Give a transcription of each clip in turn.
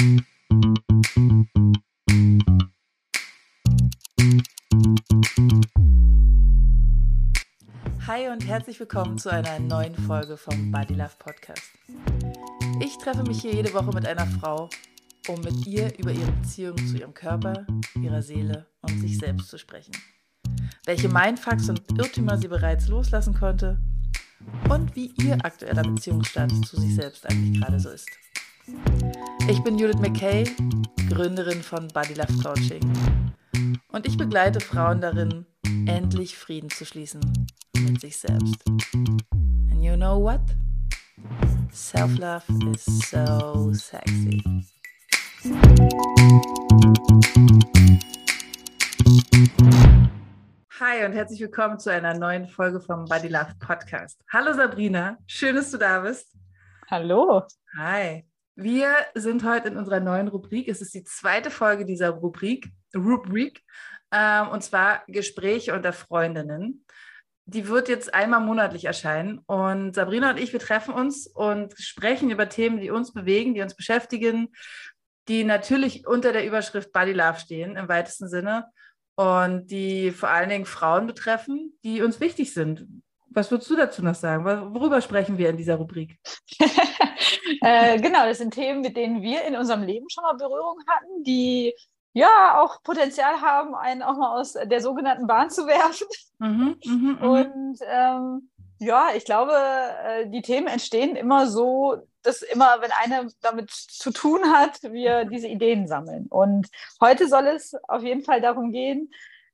Hi und herzlich willkommen zu einer neuen Folge vom Body Love Podcast. Ich treffe mich hier jede Woche mit einer Frau, um mit ihr über ihre Beziehung zu ihrem Körper, ihrer Seele und sich selbst zu sprechen. Welche Mindfucks und Irrtümer sie bereits loslassen konnte und wie ihr aktueller Beziehungsstand zu sich selbst eigentlich gerade so ist. Ich bin Judith McKay, Gründerin von Body Love Coaching und ich begleite Frauen darin, endlich Frieden zu schließen mit sich selbst. And you know what? Self-love is so sexy. Hi und herzlich willkommen zu einer neuen Folge vom Body Love Podcast. Hallo Sabrina, schön, dass du da bist. Hallo. Hi. Wir sind heute in unserer neuen Rubrik. Es ist die zweite Folge dieser Rubrik, Rubrik ähm, und zwar Gespräche unter Freundinnen. Die wird jetzt einmal monatlich erscheinen. Und Sabrina und ich, wir treffen uns und sprechen über Themen, die uns bewegen, die uns beschäftigen, die natürlich unter der Überschrift Body Love stehen, im weitesten Sinne. Und die vor allen Dingen Frauen betreffen, die uns wichtig sind. Was würdest du dazu noch sagen? Worüber sprechen wir in dieser Rubrik? äh, genau, das sind Themen, mit denen wir in unserem Leben schon mal Berührung hatten, die ja auch Potenzial haben, einen auch mal aus der sogenannten Bahn zu werfen. Mhm, mh, mh. Und ähm, ja, ich glaube, äh, die Themen entstehen immer so, dass immer, wenn einer damit zu tun hat, wir diese Ideen sammeln. Und heute soll es auf jeden Fall darum gehen,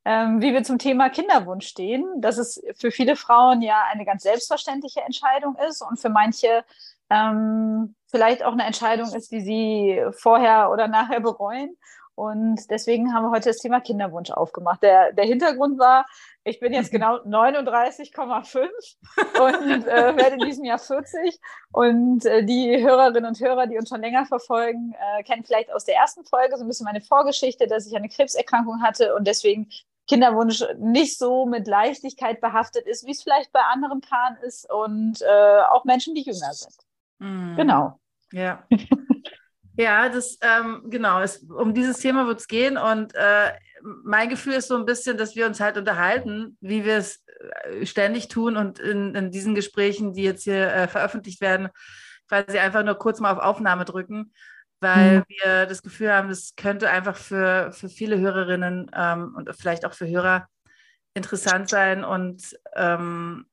ähm, wie wir zum Thema Kinderwunsch stehen, dass es für viele Frauen ja eine ganz selbstverständliche Entscheidung ist und für manche ähm, vielleicht auch eine Entscheidung ist, die sie vorher oder nachher bereuen. Und deswegen haben wir heute das Thema Kinderwunsch aufgemacht. Der, der Hintergrund war, ich bin jetzt genau 39,5 und äh, werde in diesem Jahr 40. Und äh, die Hörerinnen und Hörer, die uns schon länger verfolgen, äh, kennen vielleicht aus der ersten Folge so ein bisschen meine Vorgeschichte, dass ich eine Krebserkrankung hatte und deswegen Kinderwunsch nicht so mit Leichtigkeit behaftet ist, wie es vielleicht bei anderen Paaren ist und äh, auch Menschen, die jünger sind. Mm. Genau. Ja. Ja, das ähm, genau, es, um dieses Thema wird es gehen und äh, mein Gefühl ist so ein bisschen, dass wir uns halt unterhalten, wie wir es äh, ständig tun und in, in, diesen Gesprächen, die jetzt hier äh, veröffentlicht werden, quasi einfach nur kurz mal auf Aufnahme drücken, weil mhm. wir das Gefühl haben, das könnte einfach für, für viele Hörerinnen ähm, und vielleicht auch für Hörer interessant sein und ähm,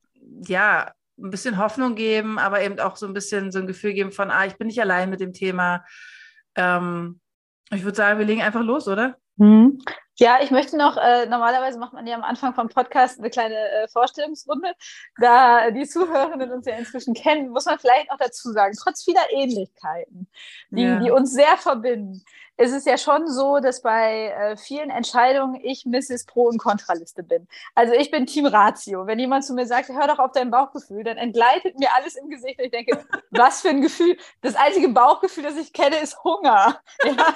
ja, ein bisschen Hoffnung geben, aber eben auch so ein bisschen so ein Gefühl geben von, ah, ich bin nicht allein mit dem Thema. Ähm, ich würde sagen, wir legen einfach los, oder? Mhm. Ja, ich möchte noch, äh, normalerweise macht man ja am Anfang vom Podcast eine kleine äh, Vorstellungsrunde. Da die Zuhörenden uns ja inzwischen kennen, muss man vielleicht auch dazu sagen, trotz vieler Ähnlichkeiten, die, ja. die uns sehr verbinden, ist es ja schon so, dass bei äh, vielen Entscheidungen ich Mrs. Pro- und Kontraliste bin. Also ich bin Team Ratio. Wenn jemand zu mir sagt, hör doch auf dein Bauchgefühl, dann entgleitet mir alles im Gesicht und ich denke, was für ein Gefühl. Das einzige Bauchgefühl, das ich kenne, ist Hunger. Ja,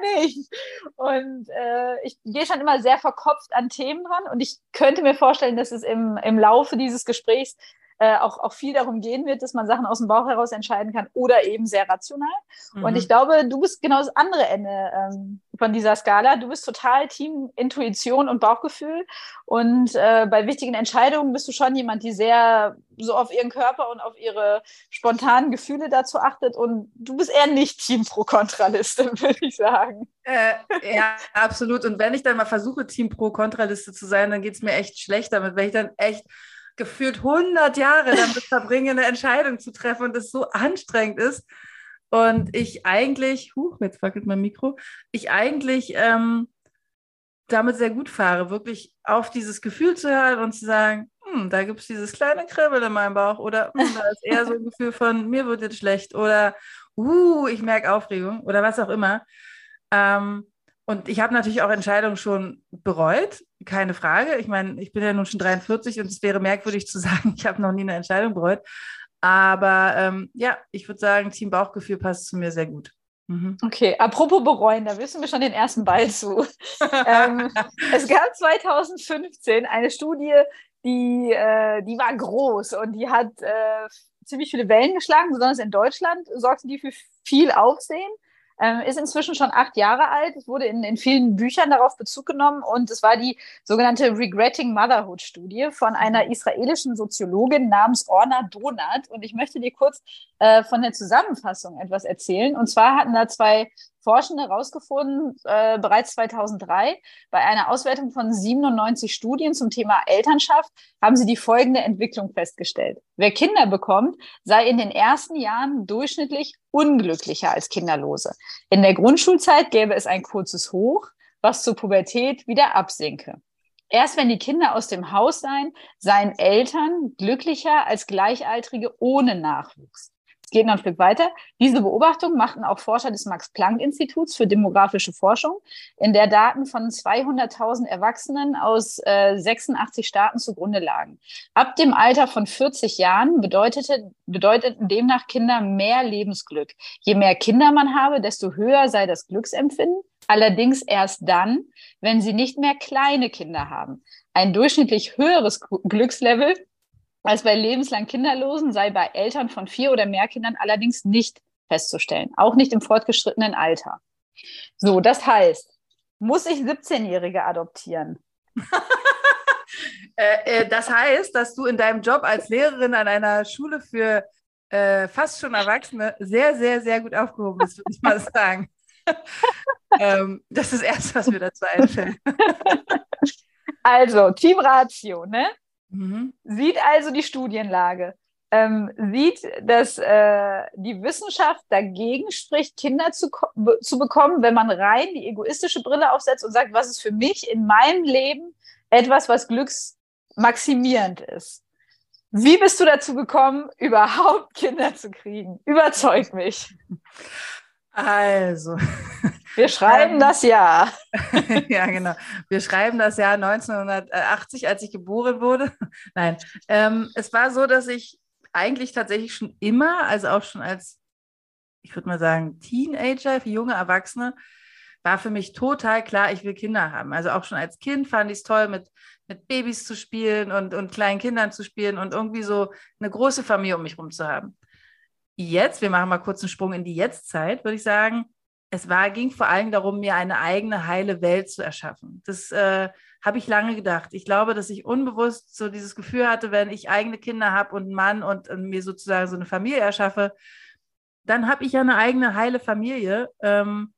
mehr nicht. Und äh, ich gehe schon immer sehr verkopft an Themen dran und ich könnte mir vorstellen, dass es im, im Laufe dieses Gesprächs äh, auch, auch viel darum gehen wird, dass man Sachen aus dem Bauch heraus entscheiden kann oder eben sehr rational. Mhm. Und ich glaube, du bist genau das andere Ende ähm, von dieser Skala. Du bist total Team Intuition und Bauchgefühl. Und äh, bei wichtigen Entscheidungen bist du schon jemand, die sehr so auf ihren Körper und auf ihre spontanen Gefühle dazu achtet. Und du bist eher nicht Team Pro-Kontraliste, würde ich sagen. Äh, ja, absolut. Und wenn ich dann mal versuche, Team Pro-Kontraliste zu sein, dann geht es mir echt schlecht damit, wenn ich dann echt gefühlt 100 Jahre damit verbringe, eine Entscheidung zu treffen und es so anstrengend ist. Und ich eigentlich, huch, jetzt wackelt mein Mikro, ich eigentlich ähm, damit sehr gut fahre, wirklich auf dieses Gefühl zu hören und zu sagen, hm, da gibt es dieses kleine Kribbeln in meinem Bauch oder hm, da ist eher so ein Gefühl von, mir wird jetzt schlecht oder, uh, ich merke Aufregung oder was auch immer. Ähm, und ich habe natürlich auch Entscheidungen schon bereut, keine Frage. Ich meine, ich bin ja nun schon 43 und es wäre merkwürdig zu sagen, ich habe noch nie eine Entscheidung bereut. Aber ähm, ja, ich würde sagen, Team Bauchgefühl passt zu mir sehr gut. Mhm. Okay, apropos bereuen, da wissen wir schon den ersten Ball zu. ähm, es gab 2015 eine Studie, die, äh, die war groß und die hat äh, ziemlich viele Wellen geschlagen, besonders in Deutschland sorgte die für viel Aufsehen. Ähm, ist inzwischen schon acht Jahre alt. Es wurde in, in vielen Büchern darauf Bezug genommen und es war die sogenannte Regretting Motherhood Studie von einer israelischen Soziologin namens Orna Donat. Und ich möchte dir kurz äh, von der Zusammenfassung etwas erzählen. Und zwar hatten da zwei Forschende herausgefunden, äh, bereits 2003, bei einer Auswertung von 97 Studien zum Thema Elternschaft, haben sie die folgende Entwicklung festgestellt. Wer Kinder bekommt, sei in den ersten Jahren durchschnittlich unglücklicher als Kinderlose. In der Grundschulzeit gäbe es ein kurzes Hoch, was zur Pubertät wieder absinke. Erst wenn die Kinder aus dem Haus seien, seien Eltern glücklicher als Gleichaltrige ohne Nachwuchs. Es geht noch ein Stück weiter. Diese Beobachtung machten auch Forscher des Max-Planck-Instituts für demografische Forschung, in der Daten von 200.000 Erwachsenen aus äh, 86 Staaten zugrunde lagen. Ab dem Alter von 40 Jahren bedeutete, bedeuteten demnach Kinder mehr Lebensglück. Je mehr Kinder man habe, desto höher sei das Glücksempfinden. Allerdings erst dann, wenn sie nicht mehr kleine Kinder haben. Ein durchschnittlich höheres Glückslevel als bei lebenslang Kinderlosen sei bei Eltern von vier oder mehr Kindern allerdings nicht festzustellen, auch nicht im fortgeschrittenen Alter. So, das heißt, muss ich 17-Jährige adoptieren? Äh, äh, das heißt, dass du in deinem Job als Lehrerin an einer Schule für äh, fast schon Erwachsene sehr, sehr, sehr gut aufgehoben bist, würde ich mal sagen. ähm, das ist das Erste, was mir dazu einfällt. also, Team Ratio, ne? Mhm. Sieht also die Studienlage, ähm, sieht, dass äh, die Wissenschaft dagegen spricht, Kinder zu, zu bekommen, wenn man rein die egoistische Brille aufsetzt und sagt, was ist für mich in meinem Leben etwas, was glücksmaximierend ist. Wie bist du dazu gekommen, überhaupt Kinder zu kriegen? Überzeug mich. Also, wir schreiben ähm, das Jahr. ja, genau. Wir schreiben das Jahr 1980, als ich geboren wurde. Nein, ähm, es war so, dass ich eigentlich tatsächlich schon immer, also auch schon als, ich würde mal sagen, Teenager, für junge Erwachsene, war für mich total klar, ich will Kinder haben. Also auch schon als Kind fand ich es toll, mit, mit Babys zu spielen und, und kleinen Kindern zu spielen und irgendwie so eine große Familie um mich herum zu haben jetzt, wir machen mal kurz einen Sprung in die Jetztzeit, würde ich sagen, es war, ging vor allem darum, mir eine eigene heile Welt zu erschaffen. Das äh, habe ich lange gedacht. Ich glaube, dass ich unbewusst so dieses Gefühl hatte, wenn ich eigene Kinder habe und einen Mann und, und, mir sozusagen so eine Familie erschaffe, dann habe ich ja eine eigene heile Familie. Ähm,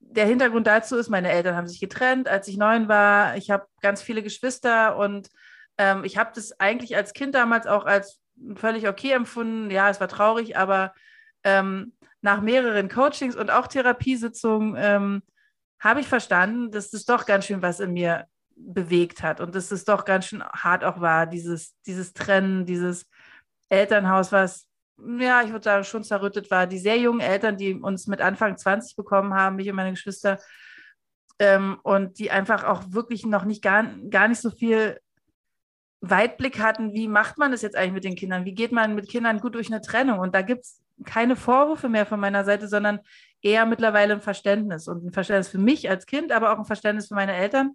der Hintergrund dazu ist, meine Eltern haben sich getrennt, als ich neun war. Ich habe ganz viele Geschwister und ähm, ich habe das eigentlich als Kind damals auch als völlig okay empfunden. Ja, es war traurig, aber ähm, nach mehreren Coachings und auch Therapiesitzungen ähm, habe ich verstanden, dass das doch ganz schön was in mir bewegt hat und dass es doch ganz schön hart auch war, dieses, dieses Trennen, dieses Elternhaus, was, ja, ich würde sagen, schon zerrüttet war. Die sehr jungen Eltern, die uns mit Anfang 20 bekommen haben, mich und meine Geschwister, ähm, und die einfach auch wirklich noch nicht gar, gar nicht so viel Weitblick hatten, wie macht man das jetzt eigentlich mit den Kindern? Wie geht man mit Kindern gut durch eine Trennung? Und da gibt es keine Vorwürfe mehr von meiner Seite, sondern eher mittlerweile ein Verständnis und ein Verständnis für mich als Kind, aber auch ein Verständnis für meine Eltern.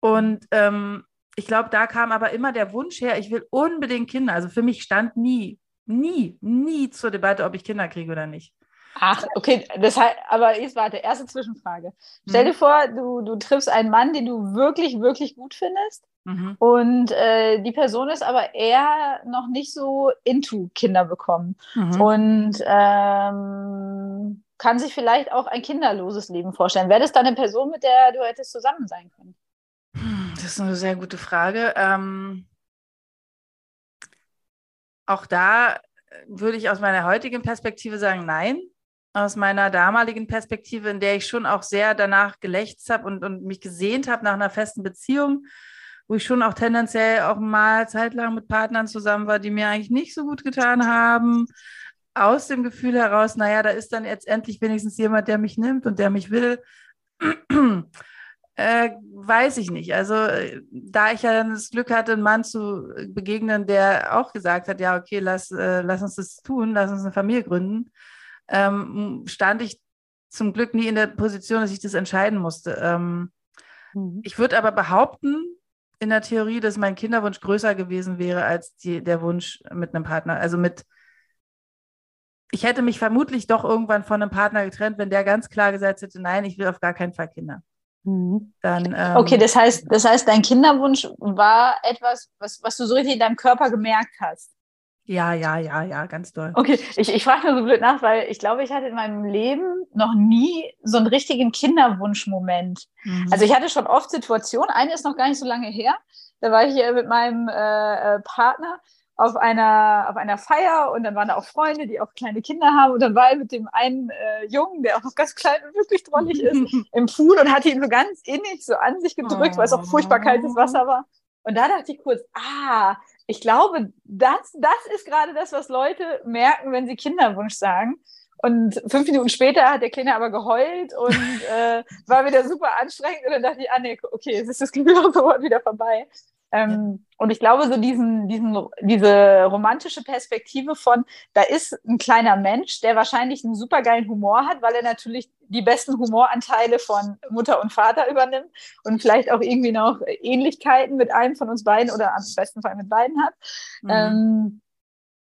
Und ähm, ich glaube, da kam aber immer der Wunsch her, ich will unbedingt Kinder. Also für mich stand nie, nie, nie zur Debatte, ob ich Kinder kriege oder nicht. Ach, okay, das heißt, aber jetzt warte, erste Zwischenfrage. Stell dir mhm. vor, du, du triffst einen Mann, den du wirklich, wirklich gut findest. Mhm. Und äh, die Person ist aber eher noch nicht so into Kinder bekommen. Mhm. Und ähm, kann sich vielleicht auch ein kinderloses Leben vorstellen. Wäre das dann eine Person, mit der du hättest zusammen sein können? Das ist eine sehr gute Frage. Ähm, auch da würde ich aus meiner heutigen Perspektive sagen, nein aus meiner damaligen Perspektive, in der ich schon auch sehr danach gelächzt habe und, und mich gesehnt habe nach einer festen Beziehung, wo ich schon auch tendenziell auch mal zeitlang mit Partnern zusammen war, die mir eigentlich nicht so gut getan haben. Aus dem Gefühl heraus, naja, da ist dann jetzt endlich wenigstens jemand, der mich nimmt und der mich will. Äh, weiß ich nicht. Also, da ich ja dann das Glück hatte, einen Mann zu begegnen, der auch gesagt hat, ja, okay, lass, äh, lass uns das tun, lass uns eine Familie gründen, ähm, stand ich zum Glück nie in der Position, dass ich das entscheiden musste. Ähm, mhm. Ich würde aber behaupten, in der Theorie, dass mein Kinderwunsch größer gewesen wäre als die, der Wunsch mit einem Partner, also mit ich hätte mich vermutlich doch irgendwann von einem Partner getrennt, wenn der ganz klar gesagt hätte, nein, ich will auf gar keinen Fall Kinder. Mhm. Dann, ähm, okay, das heißt, das heißt, dein Kinderwunsch war etwas, was, was du so richtig in deinem Körper gemerkt hast. Ja, ja, ja, ja, ganz toll. Okay, ich, ich frage nur so blöd nach, weil ich glaube, ich hatte in meinem Leben noch nie so einen richtigen Kinderwunschmoment. Mhm. Also ich hatte schon oft Situationen, eine ist noch gar nicht so lange her, da war ich hier mit meinem äh, äh Partner auf einer, auf einer Feier und dann waren da auch Freunde, die auch kleine Kinder haben und dann war er mit dem einen äh, Jungen, der auch noch ganz klein und wirklich drollig ist, im Pool und hatte ihn so ganz innig so an sich gedrückt, oh. weil es auch furchtbar kaltes Wasser war. Und da dachte ich kurz, ah, ich glaube, das, das ist gerade das, was Leute merken, wenn sie Kinderwunsch sagen. Und fünf Minuten später hat der Kleine aber geheult und äh, war wieder super anstrengend. Und dann dachte ich, ah nee, okay, es ist das Gefühl auch sofort wieder vorbei. Ähm, und ich glaube, so diesen, diesen, diese romantische Perspektive von, da ist ein kleiner Mensch, der wahrscheinlich einen supergeilen Humor hat, weil er natürlich die besten Humoranteile von Mutter und Vater übernimmt und vielleicht auch irgendwie noch Ähnlichkeiten mit einem von uns beiden oder am besten Fall mit beiden hat. Mhm. Ähm,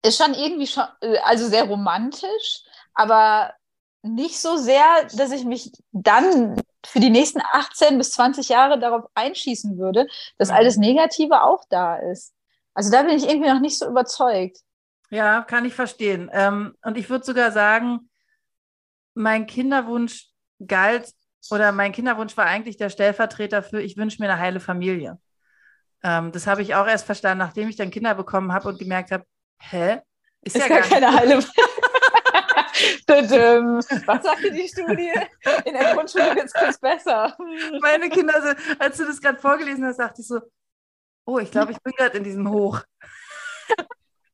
ist schon irgendwie schon, also sehr romantisch, aber nicht so sehr, dass ich mich dann für die nächsten 18 bis 20 Jahre darauf einschießen würde, dass alles Negative auch da ist. Also da bin ich irgendwie noch nicht so überzeugt. Ja, kann ich verstehen. Ähm, und ich würde sogar sagen, mein Kinderwunsch galt oder mein Kinderwunsch war eigentlich der Stellvertreter für, ich wünsche mir eine heile Familie. Ähm, das habe ich auch erst verstanden, nachdem ich dann Kinder bekommen habe und gemerkt habe, hä? Ist, ist ja gar, gar keine heile Familie. Was sagte die Studie? In der Grundschule wird es besser. Meine Kinder, sind, als du das gerade vorgelesen hast, dachte ich so, oh, ich glaube, ich bin gerade in diesem Hoch.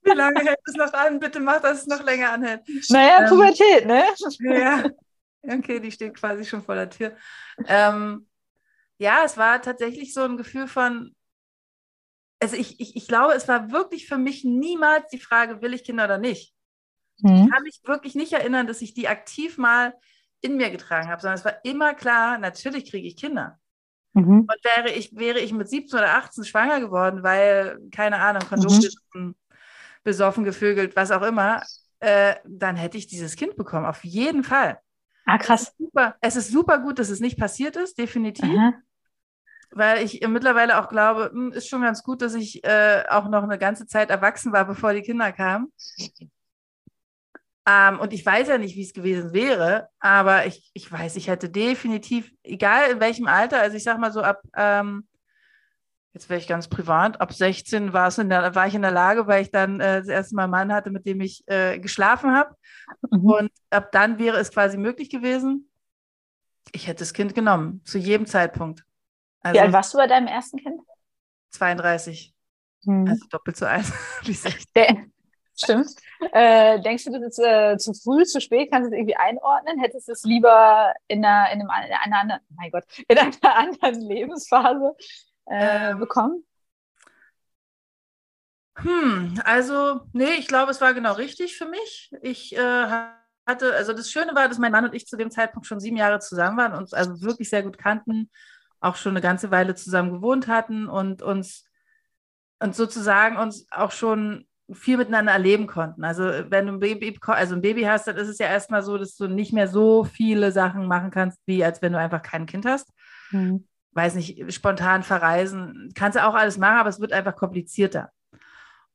Wie lange hält es noch an? Bitte mach, dass es noch länger anhält. Naja, ähm, Pubertät, ne? Ja. Okay, die steht quasi schon vor der Tür. Ähm, ja, es war tatsächlich so ein Gefühl von, also ich, ich, ich glaube, es war wirklich für mich niemals die Frage, will ich Kinder oder nicht. Mhm. Ich kann mich wirklich nicht erinnern, dass ich die aktiv mal in mir getragen habe, sondern es war immer klar, natürlich kriege ich Kinder. Mhm. Und wäre ich, wäre ich mit 17 oder 18 schwanger geworden, weil, keine Ahnung, Kondom mhm. Besoffen, gevögelt, was auch immer, äh, dann hätte ich dieses Kind bekommen, auf jeden Fall. Ah, krass. Es ist super, es ist super gut, dass es nicht passiert ist, definitiv. Aha. Weil ich mittlerweile auch glaube, mh, hm, ist schon ganz gut, dass ich äh, auch noch eine ganze Zeit erwachsen war, bevor die Kinder kamen. Ähm, und ich weiß ja nicht, wie es gewesen wäre, aber ich, ich weiß, ich hätte definitiv, egal in welchem Alter, also ich sag mal so ab, ähm, jetzt wäre ich ganz privat, ab 16 war, es in der, war ich in der Lage, weil ich dann äh, das erste Mal einen Mann hatte, mit dem ich äh, geschlafen habe. Mhm. Und ab dann wäre es quasi möglich gewesen, ich hätte das Kind genommen, zu jedem Zeitpunkt. Also, wie alt warst du bei deinem ersten Kind? 32. Hm. Also doppelt so alt wie 16. Stimmt. Äh, denkst du, das ist äh, zu früh, zu spät? Kannst du es irgendwie einordnen? Hättest du es lieber in einer, in, einem, in einer anderen, mein Gott, in einer anderen Lebensphase äh, ähm. bekommen? Hm, also, nee, ich glaube, es war genau richtig für mich. Ich äh, hatte, also das Schöne war, dass mein Mann und ich zu dem Zeitpunkt schon sieben Jahre zusammen waren, uns also wirklich sehr gut kannten, auch schon eine ganze Weile zusammen gewohnt hatten und uns und sozusagen uns auch schon viel miteinander erleben konnten. Also wenn du ein Baby, also ein Baby hast, dann ist es ja erstmal so, dass du nicht mehr so viele Sachen machen kannst, wie als wenn du einfach kein Kind hast. Mhm. Weiß nicht, spontan verreisen, kannst du auch alles machen, aber es wird einfach komplizierter.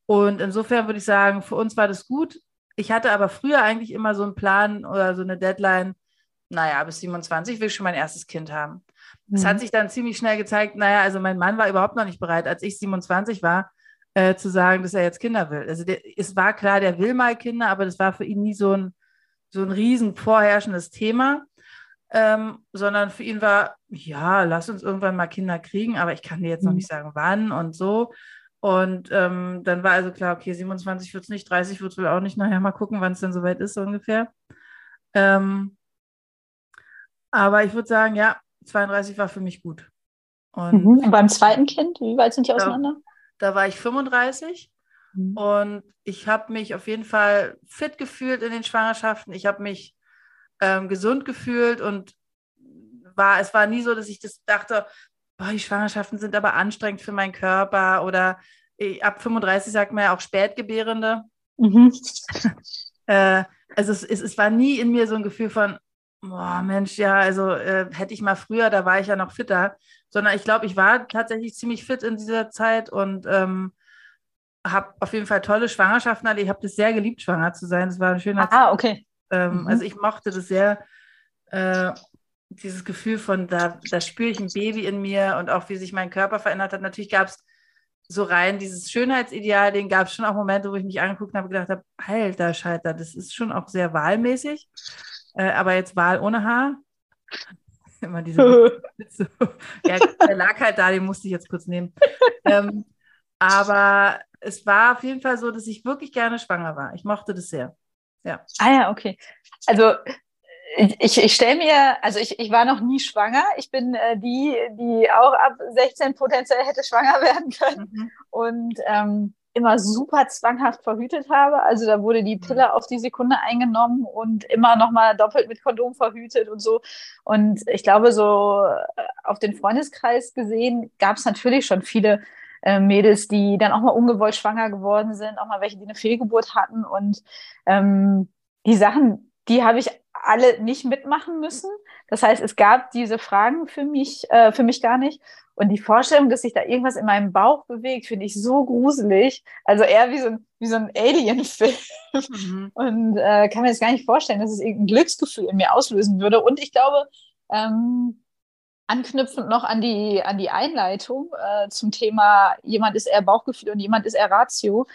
Und insofern würde ich sagen, für uns war das gut. Ich hatte aber früher eigentlich immer so einen Plan oder so eine Deadline, naja, bis 27 will ich schon mein erstes Kind haben. Es mhm. hat sich dann ziemlich schnell gezeigt, naja, also mein Mann war überhaupt noch nicht bereit. Als ich 27 war, äh, zu sagen, dass er jetzt Kinder will. Also der, es war klar, der will mal Kinder, aber das war für ihn nie so ein, so ein riesen vorherrschendes Thema, ähm, sondern für ihn war, ja, lass uns irgendwann mal Kinder kriegen, aber ich kann dir jetzt noch mhm. nicht sagen, wann und so. Und ähm, dann war also klar, okay, 27 wird es nicht, 30 wird es wohl auch nicht. Nachher mal gucken, wann es denn soweit ist, so ungefähr. Ähm, aber ich würde sagen, ja, 32 war für mich gut. Und, mhm. Und beim zweiten Kind, wie weit sind die auseinander? Da war ich 35 mhm. und ich habe mich auf jeden Fall fit gefühlt in den Schwangerschaften. Ich habe mich ähm, gesund gefühlt und war, es war nie so, dass ich das dachte, boah, die Schwangerschaften sind aber anstrengend für meinen Körper oder ich, ab 35 sagt man ja auch Spätgebärende. Mhm. äh, also es, es, es war nie in mir so ein Gefühl von, boah, Mensch, ja, also äh, hätte ich mal früher, da war ich ja noch fitter, sondern ich glaube, ich war tatsächlich ziemlich fit in dieser Zeit und ähm, habe auf jeden Fall tolle Schwangerschaften erlebt. Ich habe das sehr geliebt, schwanger zu sein. Das war ein schöner Ah, okay. Ähm, mhm. Also ich mochte das sehr, äh, dieses Gefühl von, da, da spüre ich ein Baby in mir und auch wie sich mein Körper verändert hat. Natürlich gab es so rein dieses Schönheitsideal, den gab es schon auch Momente, wo ich mich angeguckt habe und gedacht habe, alter Scheiter, das ist schon auch sehr wahlmäßig. Äh, aber jetzt Wahl ohne Haar. Immer diese ja, der lag halt da, den musste ich jetzt kurz nehmen. ähm, aber es war auf jeden Fall so, dass ich wirklich gerne schwanger war. Ich mochte das sehr. Ja. Ah ja, okay. Also ich, ich stelle mir, also ich, ich war noch nie schwanger. Ich bin äh, die, die auch ab 16 potenziell hätte schwanger werden können mhm. und ähm, immer super zwanghaft verhütet habe. Also da wurde die Pille mhm. auf die Sekunde eingenommen und immer nochmal doppelt mit Kondom verhütet und so. Und ich glaube, so äh, auf den Freundeskreis gesehen gab es natürlich schon viele äh, Mädels, die dann auch mal ungewollt schwanger geworden sind, auch mal welche, die eine Fehlgeburt hatten. Und ähm, die Sachen, die habe ich alle nicht mitmachen müssen. Das heißt, es gab diese Fragen für mich, äh, für mich gar nicht. Und die Vorstellung, dass sich da irgendwas in meinem Bauch bewegt, finde ich so gruselig. Also eher wie so ein, wie so ein Alien-Film. Mhm. Und äh, kann mir jetzt gar nicht vorstellen, dass es irgendein Glücksgefühl in mir auslösen würde. Und ich glaube, ähm, anknüpfend noch an die, an die Einleitung äh, zum Thema, jemand ist eher Bauchgefühl und jemand ist eher Ratio.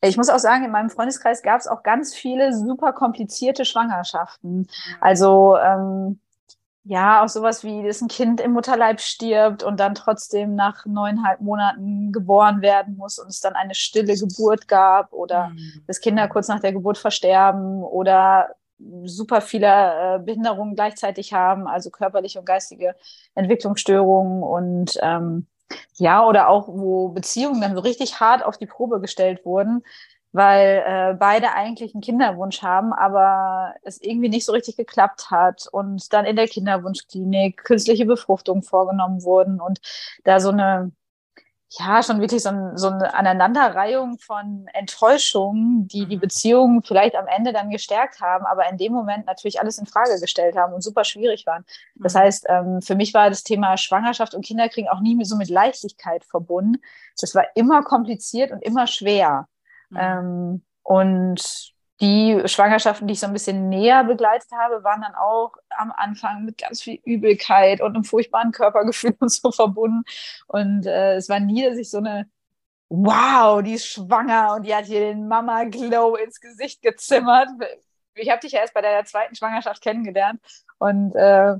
Ich muss auch sagen, in meinem Freundeskreis gab es auch ganz viele super komplizierte Schwangerschaften. Also ähm, ja, auch sowas wie, dass ein Kind im Mutterleib stirbt und dann trotzdem nach neuneinhalb Monaten geboren werden muss und es dann eine stille Geburt gab oder mhm. dass Kinder kurz nach der Geburt versterben oder super viele äh, Behinderungen gleichzeitig haben, also körperliche und geistige Entwicklungsstörungen und ähm, ja, oder auch, wo Beziehungen dann so richtig hart auf die Probe gestellt wurden, weil äh, beide eigentlich einen Kinderwunsch haben, aber es irgendwie nicht so richtig geklappt hat und dann in der Kinderwunschklinik künstliche Befruchtungen vorgenommen wurden und da so eine ja, schon wirklich so, ein, so eine Aneinanderreihung von Enttäuschungen, die die mhm. Beziehungen vielleicht am Ende dann gestärkt haben, aber in dem Moment natürlich alles in Frage gestellt haben und super schwierig waren. Das mhm. heißt, ähm, für mich war das Thema Schwangerschaft und Kinderkriegen auch nie so mit Leichtigkeit verbunden. Das war immer kompliziert und immer schwer. Mhm. Ähm, und die Schwangerschaften, die ich so ein bisschen näher begleitet habe, waren dann auch am Anfang mit ganz viel Übelkeit und einem furchtbaren Körpergefühl und so verbunden. Und äh, es war nie, dass ich so eine, wow, die ist schwanger und die hat hier den Mama-Glow ins Gesicht gezimmert. Ich habe dich ja erst bei der zweiten Schwangerschaft kennengelernt und äh,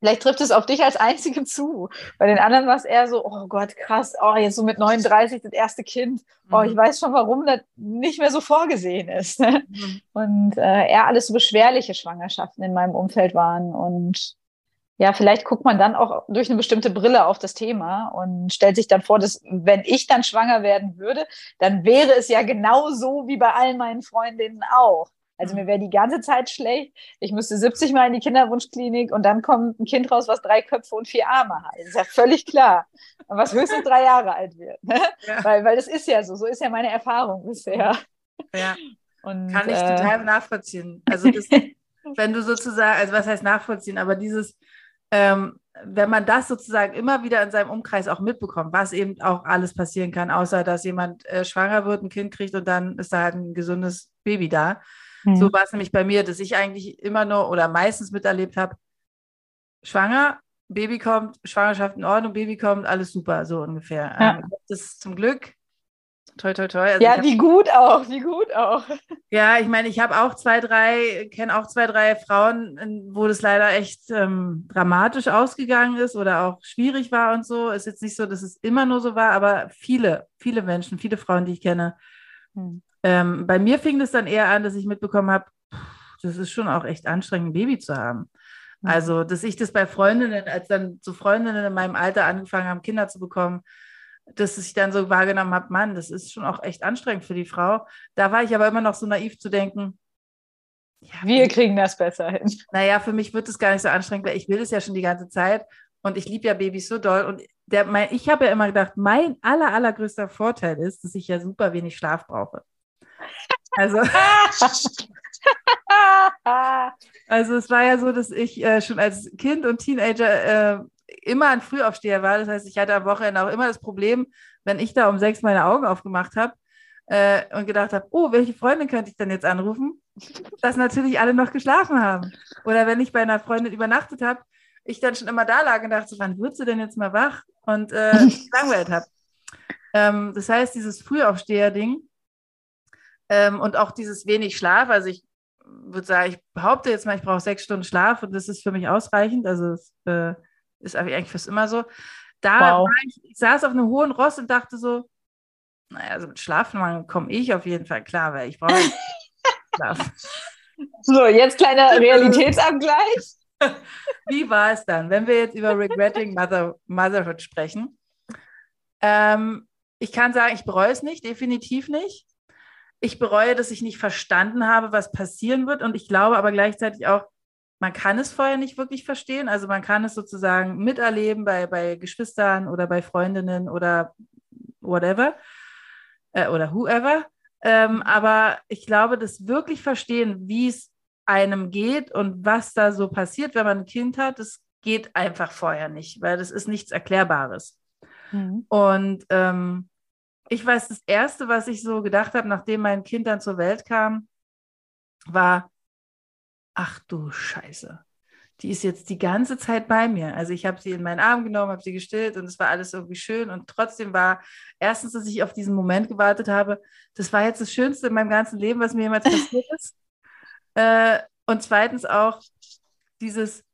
Vielleicht trifft es auf dich als Einzige zu. Bei den anderen war es eher so, oh Gott, krass, oh, jetzt so mit 39 das erste Kind. Oh, ich mhm. weiß schon, warum das nicht mehr so vorgesehen ist. Mhm. Und äh, eher alles so beschwerliche Schwangerschaften in meinem Umfeld waren. Und ja, vielleicht guckt man dann auch durch eine bestimmte Brille auf das Thema und stellt sich dann vor, dass wenn ich dann schwanger werden würde, dann wäre es ja genau so wie bei allen meinen Freundinnen auch. Also mir wäre die ganze Zeit schlecht. Ich müsste 70 Mal in die Kinderwunschklinik und dann kommt ein Kind raus, was drei Köpfe und vier Arme hat. Das ist ja völlig klar. Und was höchstens drei Jahre alt wird. Ne? Ja. Weil, weil das ist ja so. So ist ja meine Erfahrung bisher. Ja. Und, Kann ich äh, total nachvollziehen. Also das, wenn du sozusagen, also was heißt nachvollziehen, aber dieses, ähm, wenn man das sozusagen immer wieder in seinem Umkreis auch mitbekommt, was eben auch alles passieren kann, außer dass jemand äh, schwanger wird, ein Kind kriegt und dann ist da halt ein gesundes Baby da Mhm. So war es nämlich bei mir, dass ich eigentlich immer nur oder meistens miterlebt habe, schwanger, Baby kommt, Schwangerschaft in Ordnung, Baby kommt, alles super, so ungefähr. Ja. Ähm, das ist zum Glück Toi, toi, toi. Also ja, wie gut auch, wie gut auch. Ja, ich meine, ich habe auch zwei, drei, kenne auch zwei, drei Frauen, wo das leider echt ähm, dramatisch ausgegangen ist oder auch schwierig war und so. Ist jetzt nicht so, dass es immer nur so war, aber viele, viele Menschen, viele Frauen, die ich kenne, hm. Ähm, bei mir fing es dann eher an, dass ich mitbekommen habe, das ist schon auch echt anstrengend, ein Baby zu haben. Mhm. Also, dass ich das bei Freundinnen, als dann so Freundinnen in meinem Alter angefangen haben, Kinder zu bekommen, dass ich dann so wahrgenommen habe, Mann, das ist schon auch echt anstrengend für die Frau. Da war ich aber immer noch so naiv zu denken, ja, wir kriegen das besser hin. Naja, für mich wird es gar nicht so anstrengend, weil ich will es ja schon die ganze Zeit und ich liebe ja Babys so doll. Und der, mein, ich habe ja immer gedacht, mein aller, allergrößter Vorteil ist, dass ich ja super wenig Schlaf brauche. Also, also es war ja so, dass ich äh, schon als Kind und Teenager äh, immer ein Frühaufsteher war. Das heißt, ich hatte am Wochenende auch immer das Problem, wenn ich da um sechs meine Augen aufgemacht habe äh, und gedacht habe, oh, welche Freundin könnte ich denn jetzt anrufen? Dass natürlich alle noch geschlafen haben. Oder wenn ich bei einer Freundin übernachtet habe, ich dann schon immer da lag und dachte, wann wird sie denn jetzt mal wach? Und äh, langweilt habe. Ähm, das heißt, dieses Frühaufsteher-Ding ähm, und auch dieses wenig Schlaf, also ich würde sagen, ich behaupte jetzt mal, ich brauche sechs Stunden Schlaf und das ist für mich ausreichend. Also es äh, ist eigentlich fast immer so. Da wow. ich, ich, saß auf einem hohen Ross und dachte so, naja, also mit Schlafmangel komme ich auf jeden Fall klar, weil ich brauche Schlaf. So, jetzt kleiner Realitätsabgleich. Wie war es dann, wenn wir jetzt über Regretting Mother, Motherhood sprechen? Ähm, ich kann sagen, ich bereue es nicht, definitiv nicht. Ich bereue, dass ich nicht verstanden habe, was passieren wird. Und ich glaube aber gleichzeitig auch, man kann es vorher nicht wirklich verstehen. Also man kann es sozusagen miterleben bei, bei Geschwistern oder bei Freundinnen oder whatever äh, oder whoever. Ähm, aber ich glaube, das wirklich verstehen, wie es einem geht und was da so passiert, wenn man ein Kind hat, das geht einfach vorher nicht, weil das ist nichts Erklärbares. Mhm. Und ähm, ich weiß, das Erste, was ich so gedacht habe, nachdem mein Kind dann zur Welt kam, war, ach du Scheiße, die ist jetzt die ganze Zeit bei mir. Also ich habe sie in meinen Arm genommen, habe sie gestillt und es war alles irgendwie schön. Und trotzdem war erstens, dass ich auf diesen Moment gewartet habe, das war jetzt das Schönste in meinem ganzen Leben, was mir jemals passiert ist. Äh, und zweitens auch dieses,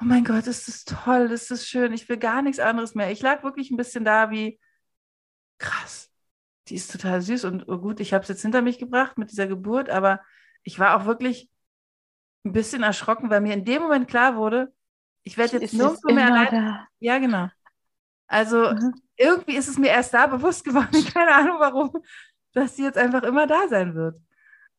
oh mein Gott, ist das toll, ist das schön, ich will gar nichts anderes mehr. Ich lag wirklich ein bisschen da wie, krass, die ist total süß und oh gut, ich habe es jetzt hinter mich gebracht mit dieser Geburt, aber ich war auch wirklich ein bisschen erschrocken, weil mir in dem Moment klar wurde, ich werde jetzt nirgendwo mehr allein. Ja, genau. Also mhm. irgendwie ist es mir erst da bewusst geworden, keine Ahnung warum, dass sie jetzt einfach immer da sein wird.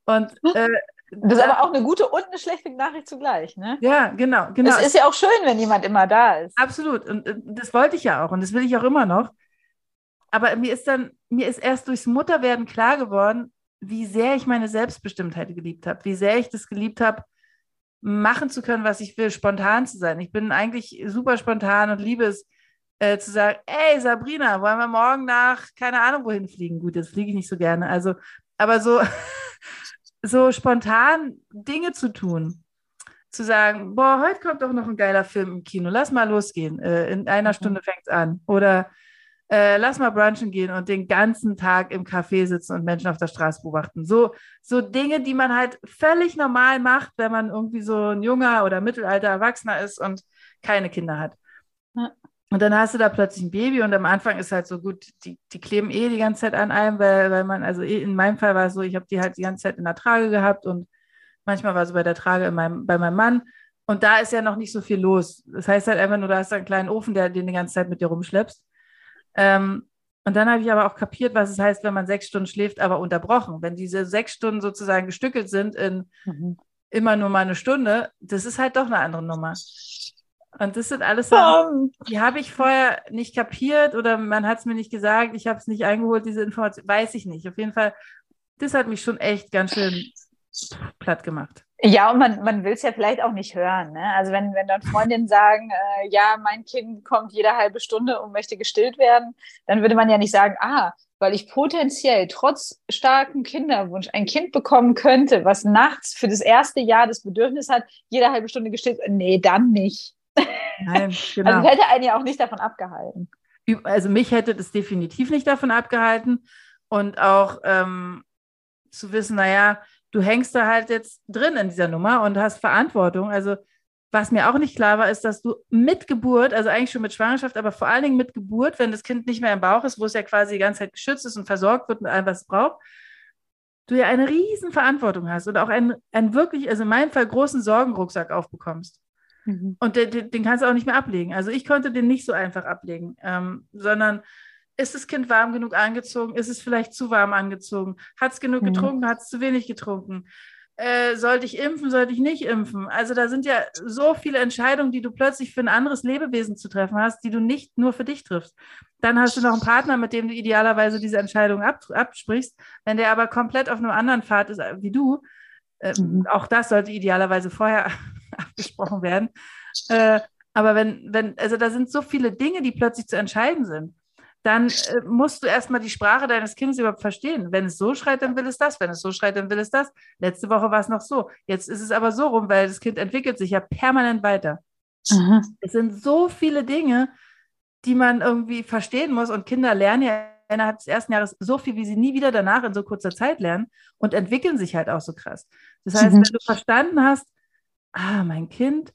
Und äh, das ist aber auch eine gute und eine schlechte Nachricht zugleich, ne? Ja, genau, genau. Es ist ja auch schön, wenn jemand immer da ist. Absolut. Und äh, das wollte ich ja auch und das will ich auch immer noch. Aber mir ist dann, mir ist erst durchs Mutterwerden klar geworden, wie sehr ich meine Selbstbestimmtheit geliebt habe, wie sehr ich das geliebt habe, machen zu können, was ich will, spontan zu sein. Ich bin eigentlich super spontan und liebe es, äh, zu sagen, ey Sabrina, wollen wir morgen nach, keine Ahnung, wohin fliegen? Gut, das fliege ich nicht so gerne. Also, aber so, so spontan Dinge zu tun. Zu sagen, boah, heute kommt doch noch ein geiler Film im Kino, lass mal losgehen. Äh, in einer mhm. Stunde fängt es an. Oder äh, lass mal brunchen gehen und den ganzen Tag im Café sitzen und Menschen auf der Straße beobachten. So, so Dinge, die man halt völlig normal macht, wenn man irgendwie so ein junger oder mittelalter Erwachsener ist und keine Kinder hat. Ja. Und dann hast du da plötzlich ein Baby und am Anfang ist halt so gut, die, die kleben eh die ganze Zeit an einem, weil, weil man, also eh, in meinem Fall war es so, ich habe die halt die ganze Zeit in der Trage gehabt und manchmal war es bei der Trage in meinem, bei meinem Mann. Und da ist ja noch nicht so viel los. Das heißt halt einfach nur, du hast einen kleinen Ofen, der den die ganze Zeit mit dir rumschleppst. Ähm, und dann habe ich aber auch kapiert, was es heißt, wenn man sechs Stunden schläft, aber unterbrochen. Wenn diese sechs Stunden sozusagen gestückelt sind in mhm. immer nur mal eine Stunde, das ist halt doch eine andere Nummer. Und das sind alles Sachen, die habe ich vorher nicht kapiert oder man hat es mir nicht gesagt, ich habe es nicht eingeholt, diese Information, weiß ich nicht. Auf jeden Fall, das hat mich schon echt ganz schön platt gemacht. Ja, und man, man will es ja vielleicht auch nicht hören. Ne? Also wenn, wenn dann Freundinnen sagen, äh, ja, mein Kind kommt jede halbe Stunde und möchte gestillt werden, dann würde man ja nicht sagen, ah, weil ich potenziell trotz starkem Kinderwunsch ein Kind bekommen könnte, was nachts für das erste Jahr das Bedürfnis hat, jede halbe Stunde gestillt. Nee, dann nicht. Nein, genau. Also hätte einen ja auch nicht davon abgehalten. Also mich hätte das definitiv nicht davon abgehalten. Und auch ähm, zu wissen, naja, du hängst da halt jetzt drin in dieser Nummer und hast Verantwortung. Also was mir auch nicht klar war, ist, dass du mit Geburt, also eigentlich schon mit Schwangerschaft, aber vor allen Dingen mit Geburt, wenn das Kind nicht mehr im Bauch ist, wo es ja quasi die ganze Zeit geschützt ist und versorgt wird mit allem, was es braucht, du ja eine riesen Verantwortung hast und auch einen, einen wirklich, also in meinem Fall großen Sorgenrucksack aufbekommst. Mhm. Und den, den, kannst du auch nicht mehr ablegen. Also ich konnte den nicht so einfach ablegen, ähm, sondern ist das Kind warm genug angezogen? Ist es vielleicht zu warm angezogen? Hat es genug mhm. getrunken? Hat es zu wenig getrunken? Äh, sollte ich impfen? Sollte ich nicht impfen? Also da sind ja so viele Entscheidungen, die du plötzlich für ein anderes Lebewesen zu treffen hast, die du nicht nur für dich triffst. Dann hast du noch einen Partner, mit dem du idealerweise diese Entscheidung ab, absprichst. Wenn der aber komplett auf einem anderen Pfad ist äh, wie du, Äh, mhm. Auch das sollte idealerweise vorher abgesprochen werden. Äh, aber wenn, wenn, also da sind so viele Dinge, die plötzlich zu entscheiden sind, dann äh, musst du erstmal die Sprache deines Kindes überhaupt verstehen. Wenn es so schreit, dann will es das. Wenn es so schreit, dann will es das. Letzte Woche war es noch so. Jetzt ist es aber so rum, weil das Kind entwickelt sich ja permanent weiter. Mhm. Es sind so viele Dinge, die man irgendwie verstehen muss. Und Kinder lernen ja innerhalb des ersten Jahres so viel, wie sie nie wieder danach in so kurzer Zeit lernen und entwickeln sich halt auch so krass. Das heißt, mhm. wenn du verstanden hast, ah, mein Kind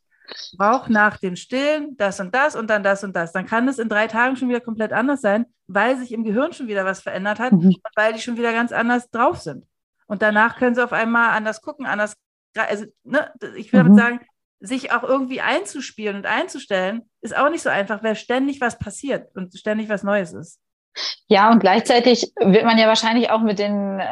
braucht nach dem Stillen das und das und dann das und das, dann kann es in drei Tagen schon wieder komplett anders sein, weil sich im Gehirn schon wieder was verändert hat mhm. und weil die schon wieder ganz anders drauf sind. Und danach können sie auf einmal anders gucken, anders, also ne, ich würde mhm. sagen, sich auch irgendwie einzuspielen und einzustellen, ist auch nicht so einfach, weil ständig was passiert und ständig was Neues ist. Ja, und gleichzeitig wird man ja wahrscheinlich auch mit den äh,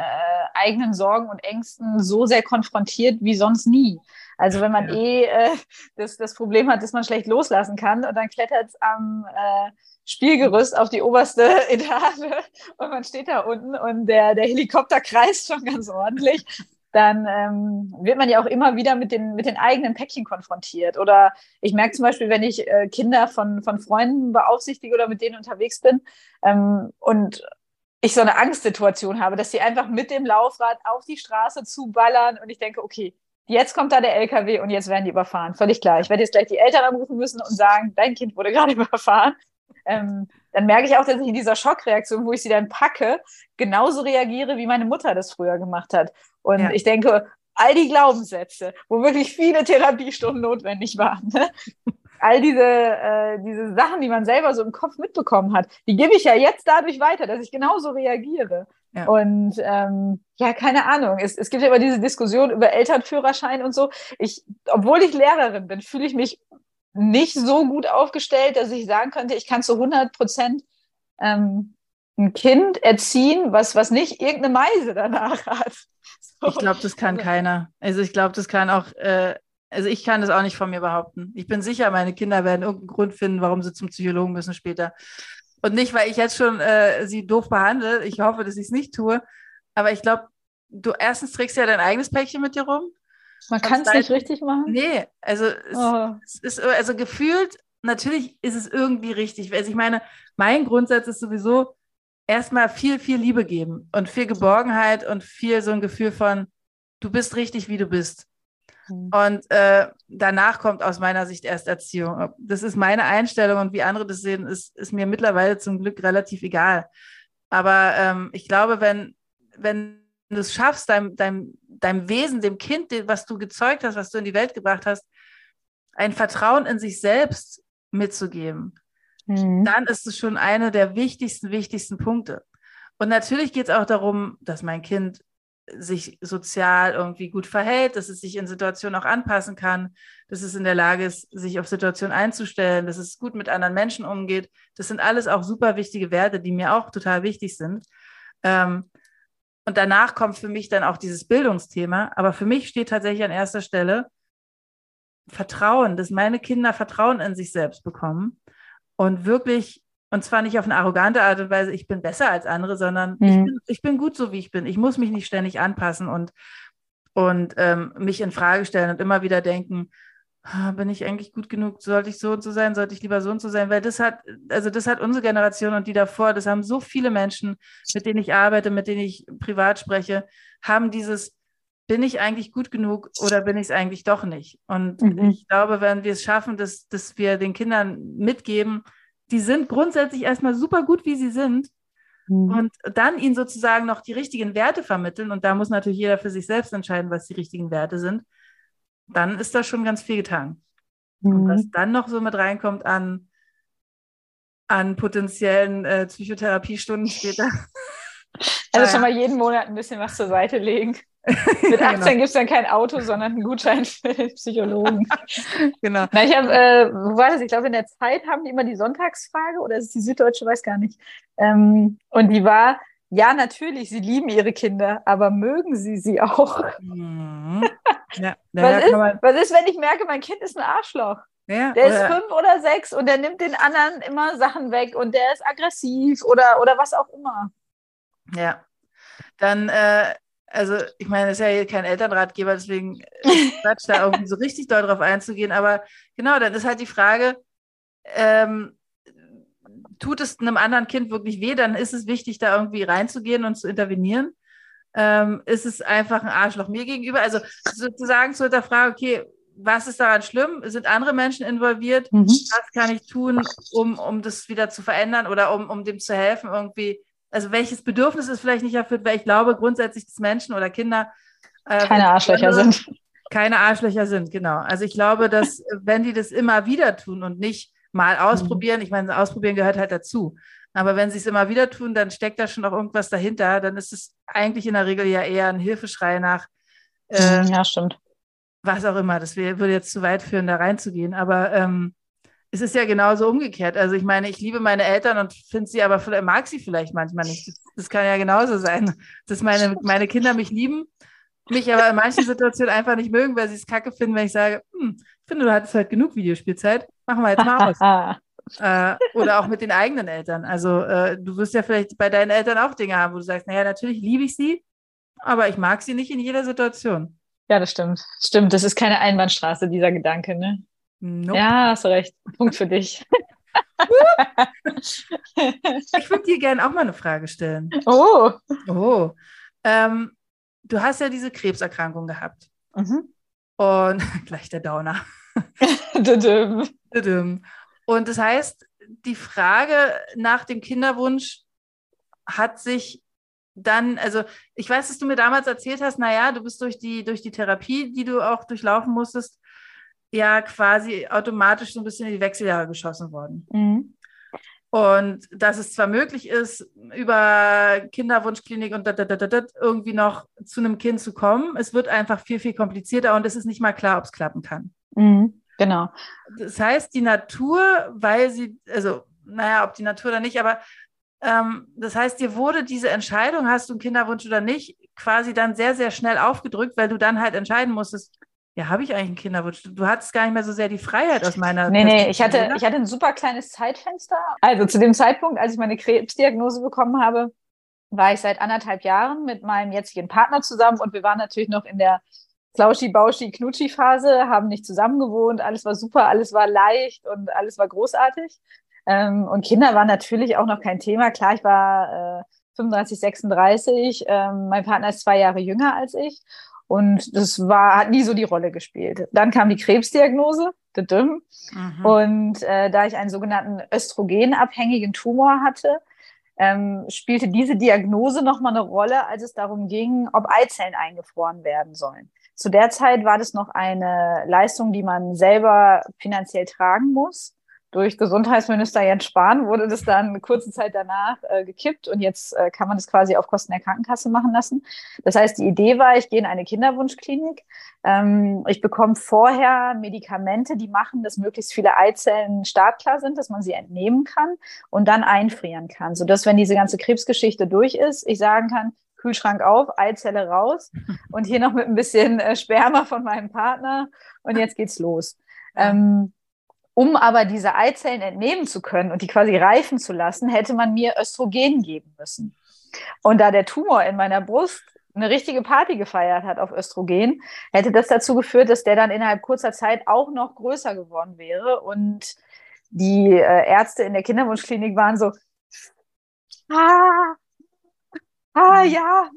eigenen Sorgen und Ängsten so sehr konfrontiert wie sonst nie. Also wenn man ja. eh äh, das, das Problem hat, dass man schlecht loslassen kann und dann klettert es am äh, Spielgerüst auf die oberste Etage und man steht da unten und der, der Helikopter kreist schon ganz ordentlich dann ähm, wird man ja auch immer wieder mit den, mit den eigenen Päckchen konfrontiert. Oder ich merke zum Beispiel, wenn ich äh, Kinder von, von Freunden beaufsichtige oder mit denen unterwegs bin ähm, und ich so eine Angstsituation habe, dass sie einfach mit dem Laufrad auf die Straße zuballern und ich denke, okay, jetzt kommt da der LKW und jetzt werden die überfahren. Völlig klar. Ich werde jetzt gleich die Eltern anrufen müssen und sagen, dein Kind wurde gerade überfahren. Ähm, dann merke ich auch, dass ich in dieser Schockreaktion, wo ich sie dann packe, genauso reagiere, wie meine Mutter das früher gemacht hat. Und ja. ich denke, all die Glaubenssätze, wo wirklich viele Therapiestunden notwendig waren, ne? all diese, äh, diese Sachen, die man selber so im Kopf mitbekommen hat, die gebe ich ja jetzt dadurch weiter, dass ich genauso reagiere. Ja. Und ähm, ja, keine Ahnung. Es, es gibt ja immer diese Diskussion über Elternführerschein und so. Ich, obwohl ich Lehrerin bin, fühle ich mich nicht so gut aufgestellt, dass ich sagen könnte, ich kann zu 100 Prozent ähm, ein Kind erziehen, was, was nicht irgendeine Meise danach hat. So. Ich glaube, das kann also, keiner. Also ich glaube, das kann auch, äh, also ich kann das auch nicht von mir behaupten. Ich bin sicher, meine Kinder werden irgendeinen Grund finden, warum sie zum Psychologen müssen später. Und nicht, weil ich jetzt schon äh, sie doof behandle. Ich hoffe, dass ich es nicht tue. Aber ich glaube, du erstens trägst ja dein eigenes Päckchen mit dir rum. Man kann es nicht richtig machen? Nee, also es, oh. es, ist also gefühlt, natürlich ist es irgendwie richtig. Also ich meine, mein Grundsatz ist sowieso erstmal viel, viel Liebe geben und viel Geborgenheit und viel so ein Gefühl von, du bist richtig, wie du bist. Mhm. Und äh, danach kommt aus meiner Sicht erst Erziehung. Das ist meine Einstellung und wie andere das sehen, ist, ist mir mittlerweile zum Glück relativ egal. Aber ähm, ich glaube, wenn, wenn du es schaffst, deinem, deinem, deinem Wesen, dem Kind, was du gezeugt hast, was du in die Welt gebracht hast, ein Vertrauen in sich selbst mitzugeben, mhm. dann ist es schon einer der wichtigsten, wichtigsten Punkte. Und natürlich geht es auch darum, dass mein Kind sich sozial irgendwie gut verhält, dass es sich in Situationen auch anpassen kann, dass es in der Lage ist, sich auf Situationen einzustellen, dass es gut mit anderen Menschen umgeht. Das sind alles auch super wichtige Werte, die mir auch total wichtig sind. Ähm, und danach kommt für mich dann auch dieses Bildungsthema. Aber für mich steht tatsächlich an erster Stelle Vertrauen, dass meine Kinder Vertrauen in sich selbst bekommen und wirklich, und zwar nicht auf eine arrogante Art und Weise, ich bin besser als andere, sondern mhm. ich, bin, ich bin gut so, wie ich bin. Ich muss mich nicht ständig anpassen und, und ähm, mich in Frage stellen und immer wieder denken, bin ich eigentlich gut genug? Sollte ich so und so sein? Sollte ich lieber so und so sein? Weil das hat, also das hat unsere Generation und die davor, das haben so viele Menschen, mit denen ich arbeite, mit denen ich privat spreche, haben dieses, bin ich eigentlich gut genug oder bin ich es eigentlich doch nicht? Und mhm. ich glaube, wenn wir es schaffen, dass, dass wir den Kindern mitgeben, die sind grundsätzlich erstmal super gut, wie sie sind. Mhm. Und dann ihnen sozusagen noch die richtigen Werte vermitteln. Und da muss natürlich jeder für sich selbst entscheiden, was die richtigen Werte sind dann ist da schon ganz viel getan. Mhm. Und was dann noch so mit reinkommt an, an potenziellen äh, Psychotherapiestunden später. Also schon mal jeden Monat ein bisschen was zur Seite legen. Mit 18 genau. gibt es dann kein Auto, sondern einen Gutschein für den Psychologen. genau. Na, ich habe, äh, wo war das? Ich glaube, in der Zeit haben die immer die Sonntagsfrage oder ist es die Süddeutsche, weiß gar nicht. Ähm, und die war, ja, natürlich, sie lieben ihre Kinder, aber mögen sie sie auch? Mhm. Ja, was, ist, was ist, wenn ich merke, mein Kind ist ein Arschloch? Ja, der ist fünf oder sechs und der nimmt den anderen immer Sachen weg und der ist aggressiv oder, oder was auch immer. Ja, dann, äh, also ich meine, das ist ja hier kein Elternratgeber, deswegen Quatsch, da irgendwie so richtig doll drauf einzugehen. Aber genau, dann ist halt die Frage, ähm, tut es einem anderen Kind wirklich weh, dann ist es wichtig, da irgendwie reinzugehen und zu intervenieren. Ähm, ist es einfach ein Arschloch mir gegenüber? Also sozusagen zu hinterfragen, okay, was ist daran schlimm? Sind andere Menschen involviert? Mhm. Was kann ich tun, um, um das wieder zu verändern oder um, um dem zu helfen, irgendwie? Also welches Bedürfnis ist vielleicht nicht erfüllt, weil ich glaube grundsätzlich, dass Menschen oder Kinder äh, keine Arschlöcher sind. Keine Arschlöcher sind, genau. Also ich glaube, dass wenn die das immer wieder tun und nicht mal mhm. ausprobieren, mhm. ich meine, ausprobieren gehört halt dazu. Aber wenn sie es immer wieder tun, dann steckt da schon noch irgendwas dahinter. Dann ist es eigentlich in der Regel ja eher ein Hilfeschrei nach. Äh, ja, stimmt was auch immer. Das würde jetzt zu weit führen, da reinzugehen. Aber ähm, es ist ja genauso umgekehrt. Also ich meine, ich liebe meine Eltern und finde sie aber mag sie vielleicht manchmal nicht. Das, kann ja genauso sein, dass meine, meine Kinder mich lieben, mich aber in manchen Situationen einfach nicht mögen, weil sie es kacke finden, wenn ich sage, hm, ich finde, du hattest halt genug Videospielzeit, machen wir jetzt mal aus. äh, oder auch mit den eigenen Eltern. Also äh, du wirst ja vielleicht bei deinen Eltern auch Dinge haben, wo du sagst, naja, natürlich liebe ich sie, aber ich mag sie nicht in jeder Situation. Ja, das stimmt. Stimmt, das ist keine Einbahnstraße, dieser Gedanke, ne? Nope. Ja, hast du recht. Punkt für dich. ich würde dir gerne auch mal eine Frage stellen. Oh. Oh. Ähm, du hast ja diese Krebserkrankung gehabt. Mhm. Und gleich der Downer. Und das heißt, die Frage nach dem Kinderwunsch hat sich dann, also ich weiß, dass du mir damals erzählt hast, naja, du bist durch die, durch die Therapie, die du auch durchlaufen musstest, ja quasi automatisch so ein bisschen in die Wechseljahre geschossen worden. Mhm. Und dass es zwar möglich ist, über Kinderwunschklinik und dat, dat, dat, irgendwie noch zu einem Kind zu kommen, es wird einfach viel, viel komplizierter und es ist nicht mal klar, ob es klappen kann. Mhm, genau. Das heißt, die Natur, weil sie, also, naja, ob die Natur oder nicht, aber ähm, das heißt, dir wurde diese Entscheidung, hast du einen Kinderwunsch oder nicht, quasi dann sehr, sehr schnell aufgedrückt, weil du dann halt entscheiden musstest, ja, habe ich eigentlich einen Kinderwunsch? Du hattest gar nicht mehr so sehr die Freiheit aus meiner Nee, nee, ich hatte, ich hatte ein super kleines Zeitfenster. Also zu dem Zeitpunkt, als ich meine Krebsdiagnose bekommen habe, war ich seit anderthalb Jahren mit meinem jetzigen Partner zusammen und wir waren natürlich noch in der Klauschi, Bauschi, Knutschi-Phase, haben nicht zusammen gewohnt, alles war super, alles war leicht und alles war großartig. Ähm, und Kinder waren natürlich auch noch kein Thema. Klar, ich war äh, 35, 36. Ähm, mein Partner ist zwei Jahre jünger als ich. Und das war, hat nie so die Rolle gespielt. Dann kam die Krebsdiagnose. Mhm. Und äh, da ich einen sogenannten östrogenabhängigen Tumor hatte, ähm, spielte diese Diagnose nochmal eine Rolle, als es darum ging, ob Eizellen eingefroren werden sollen. Zu der Zeit war das noch eine Leistung, die man selber finanziell tragen muss durch Gesundheitsminister Jens Spahn wurde das dann eine kurze Zeit danach äh, gekippt und jetzt äh, kann man das quasi auf Kosten der Krankenkasse machen lassen. Das heißt, die Idee war, ich gehe in eine Kinderwunschklinik. Ähm, ich bekomme vorher Medikamente, die machen, dass möglichst viele Eizellen startklar sind, dass man sie entnehmen kann und dann einfrieren kann, sodass, wenn diese ganze Krebsgeschichte durch ist, ich sagen kann, Kühlschrank auf, Eizelle raus und hier noch mit ein bisschen äh, Sperma von meinem Partner und jetzt geht's los. Ähm, um aber diese Eizellen entnehmen zu können und die quasi reifen zu lassen, hätte man mir Östrogen geben müssen. Und da der Tumor in meiner Brust eine richtige Party gefeiert hat auf Östrogen, hätte das dazu geführt, dass der dann innerhalb kurzer Zeit auch noch größer geworden wäre. Und die äh, Ärzte in der Kinderwunschklinik waren so, ah, ah, mhm. ja,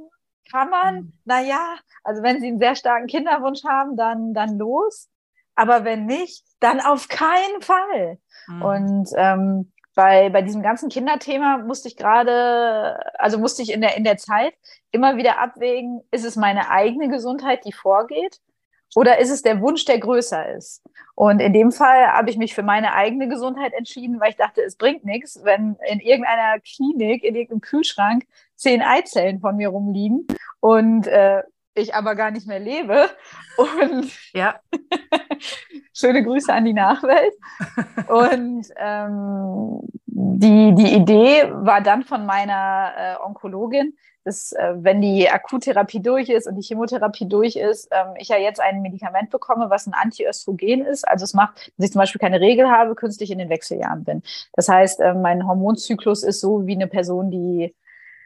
kann man, mhm. naja, also wenn sie einen sehr starken Kinderwunsch haben, dann, dann los. Aber wenn nicht, dann auf keinen Fall. Mhm. Und ähm, bei, bei diesem ganzen Kinderthema musste ich gerade, also musste ich in der, in der Zeit immer wieder abwägen, ist es meine eigene Gesundheit, die vorgeht? Oder ist es der Wunsch, der größer ist? Und in dem Fall habe ich mich für meine eigene Gesundheit entschieden, weil ich dachte, es bringt nichts, wenn in irgendeiner Klinik, in irgendeinem Kühlschrank zehn Eizellen von mir rumliegen und äh, ich aber gar nicht mehr lebe. Und ja. schöne Grüße an die Nachwelt. Und ähm, die, die Idee war dann von meiner äh, Onkologin, dass äh, wenn die Akuttherapie durch ist und die Chemotherapie durch ist, ähm, ich ja jetzt ein Medikament bekomme, was ein Antiöstrogen ist. Also es macht, dass ich zum Beispiel keine Regel habe, künstlich in den Wechseljahren bin. Das heißt, äh, mein Hormonzyklus ist so wie eine Person, die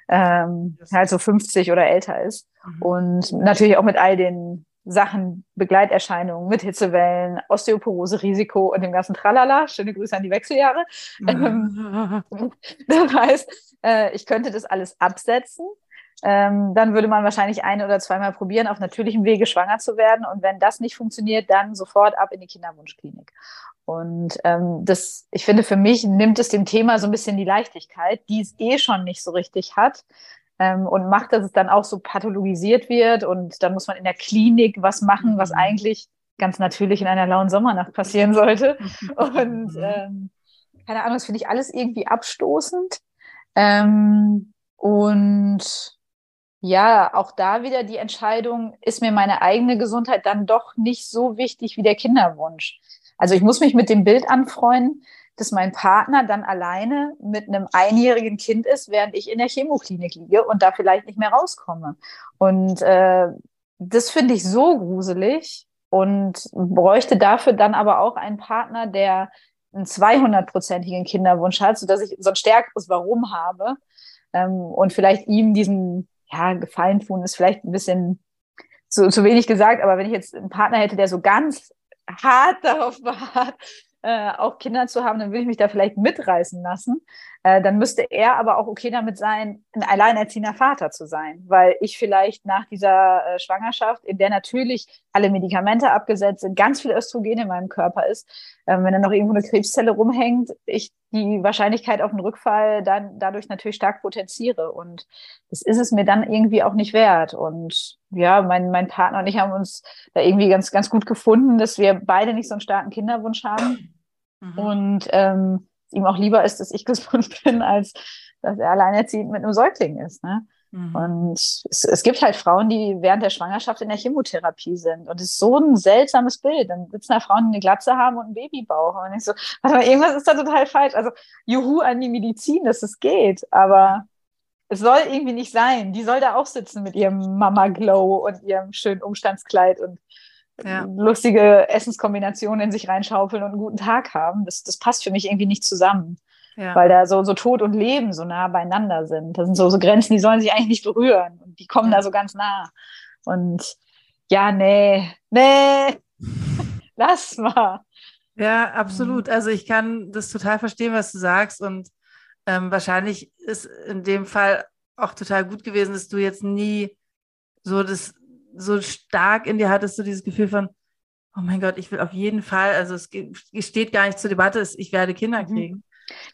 ähm, halt so 50 oder älter ist. Mhm. Und natürlich auch mit all den Sachen, Begleiterscheinungen mit Hitzewellen, Osteoporose-Risiko und dem ganzen Tralala. Schöne Grüße an die Wechseljahre. Mhm. das heißt, äh, ich könnte das alles absetzen. Ähm, dann würde man wahrscheinlich ein oder zweimal probieren, auf natürlichem Wege schwanger zu werden. Und wenn das nicht funktioniert, dann sofort ab in die Kinderwunschklinik. Und ähm, das, ich finde, für mich nimmt es dem Thema so ein bisschen die Leichtigkeit, die es eh schon nicht so richtig hat. Ähm, und macht, dass es dann auch so pathologisiert wird. Und dann muss man in der Klinik was machen, was mhm. eigentlich ganz natürlich in einer lauen Sommernacht passieren sollte. Und ähm, keine Ahnung, das finde ich alles irgendwie abstoßend. Ähm, und ja, auch da wieder die Entscheidung, ist mir meine eigene Gesundheit dann doch nicht so wichtig wie der Kinderwunsch. Also ich muss mich mit dem Bild anfreunden, dass mein Partner dann alleine mit einem einjährigen Kind ist, während ich in der Chemoklinik liege und da vielleicht nicht mehr rauskomme. Und äh, das finde ich so gruselig und bräuchte dafür dann aber auch einen Partner, der einen 200-prozentigen Kinderwunsch hat, sodass ich so ein stärkeres Warum habe ähm, und vielleicht ihm diesen ja, Gefallen tun, ist vielleicht ein bisschen zu, zu wenig gesagt, aber wenn ich jetzt einen Partner hätte, der so ganz hart darauf beharrt, äh, auch Kinder zu haben, dann würde ich mich da vielleicht mitreißen lassen. Äh, dann müsste er aber auch okay damit sein, ein alleinerziehender Vater zu sein, weil ich vielleicht nach dieser äh, Schwangerschaft, in der natürlich alle Medikamente abgesetzt sind, ganz viel Östrogen in meinem Körper ist, ähm, wenn dann noch irgendwo eine Krebszelle rumhängt, ich die Wahrscheinlichkeit auf einen Rückfall dann dadurch natürlich stark potenziere. Und das ist es mir dann irgendwie auch nicht wert. Und ja, mein, mein Partner und ich haben uns da irgendwie ganz, ganz gut gefunden, dass wir beide nicht so einen starken Kinderwunsch haben Mhm. Und ähm, ihm auch lieber ist, dass ich gesund bin, als dass er alleinerziehend mit einem Säugling ist. Ne? Mhm. Und es, es, gibt halt Frauen, die während der Schwangerschaft in der Chemotherapie sind. Und es ist so ein seltsames Bild. Dann sitzen da Frauen, die eine Glatze haben und einen Babybauch. Und ich so, warte mal, irgendwas ist da total falsch. Also, juhu an die Medizin, dass es geht. Aber es soll irgendwie nicht sein. Die soll da auch sitzen mit ihrem Mama Glow und ihrem schönen Umstandskleid und ja. lustige Essenskombinationen in sich reinschaufeln und einen guten Tag haben. Das, das passt für mich irgendwie nicht zusammen. Ja. Weil da so, so Tod und Leben so nah beieinander sind. Das sind so, so Grenzen, die sollen sich eigentlich nicht berühren. Und die kommen ja. da so ganz nah. Und ja, nee, nee, lass mal. Ja, absolut. Also ich kann das total verstehen, was du sagst. Und ähm, wahrscheinlich ist in dem Fall auch total gut gewesen, dass du jetzt nie so das so stark in dir hattest du dieses Gefühl von, oh mein Gott, ich will auf jeden Fall, also es steht gar nicht zur Debatte, ich werde Kinder mhm. kriegen.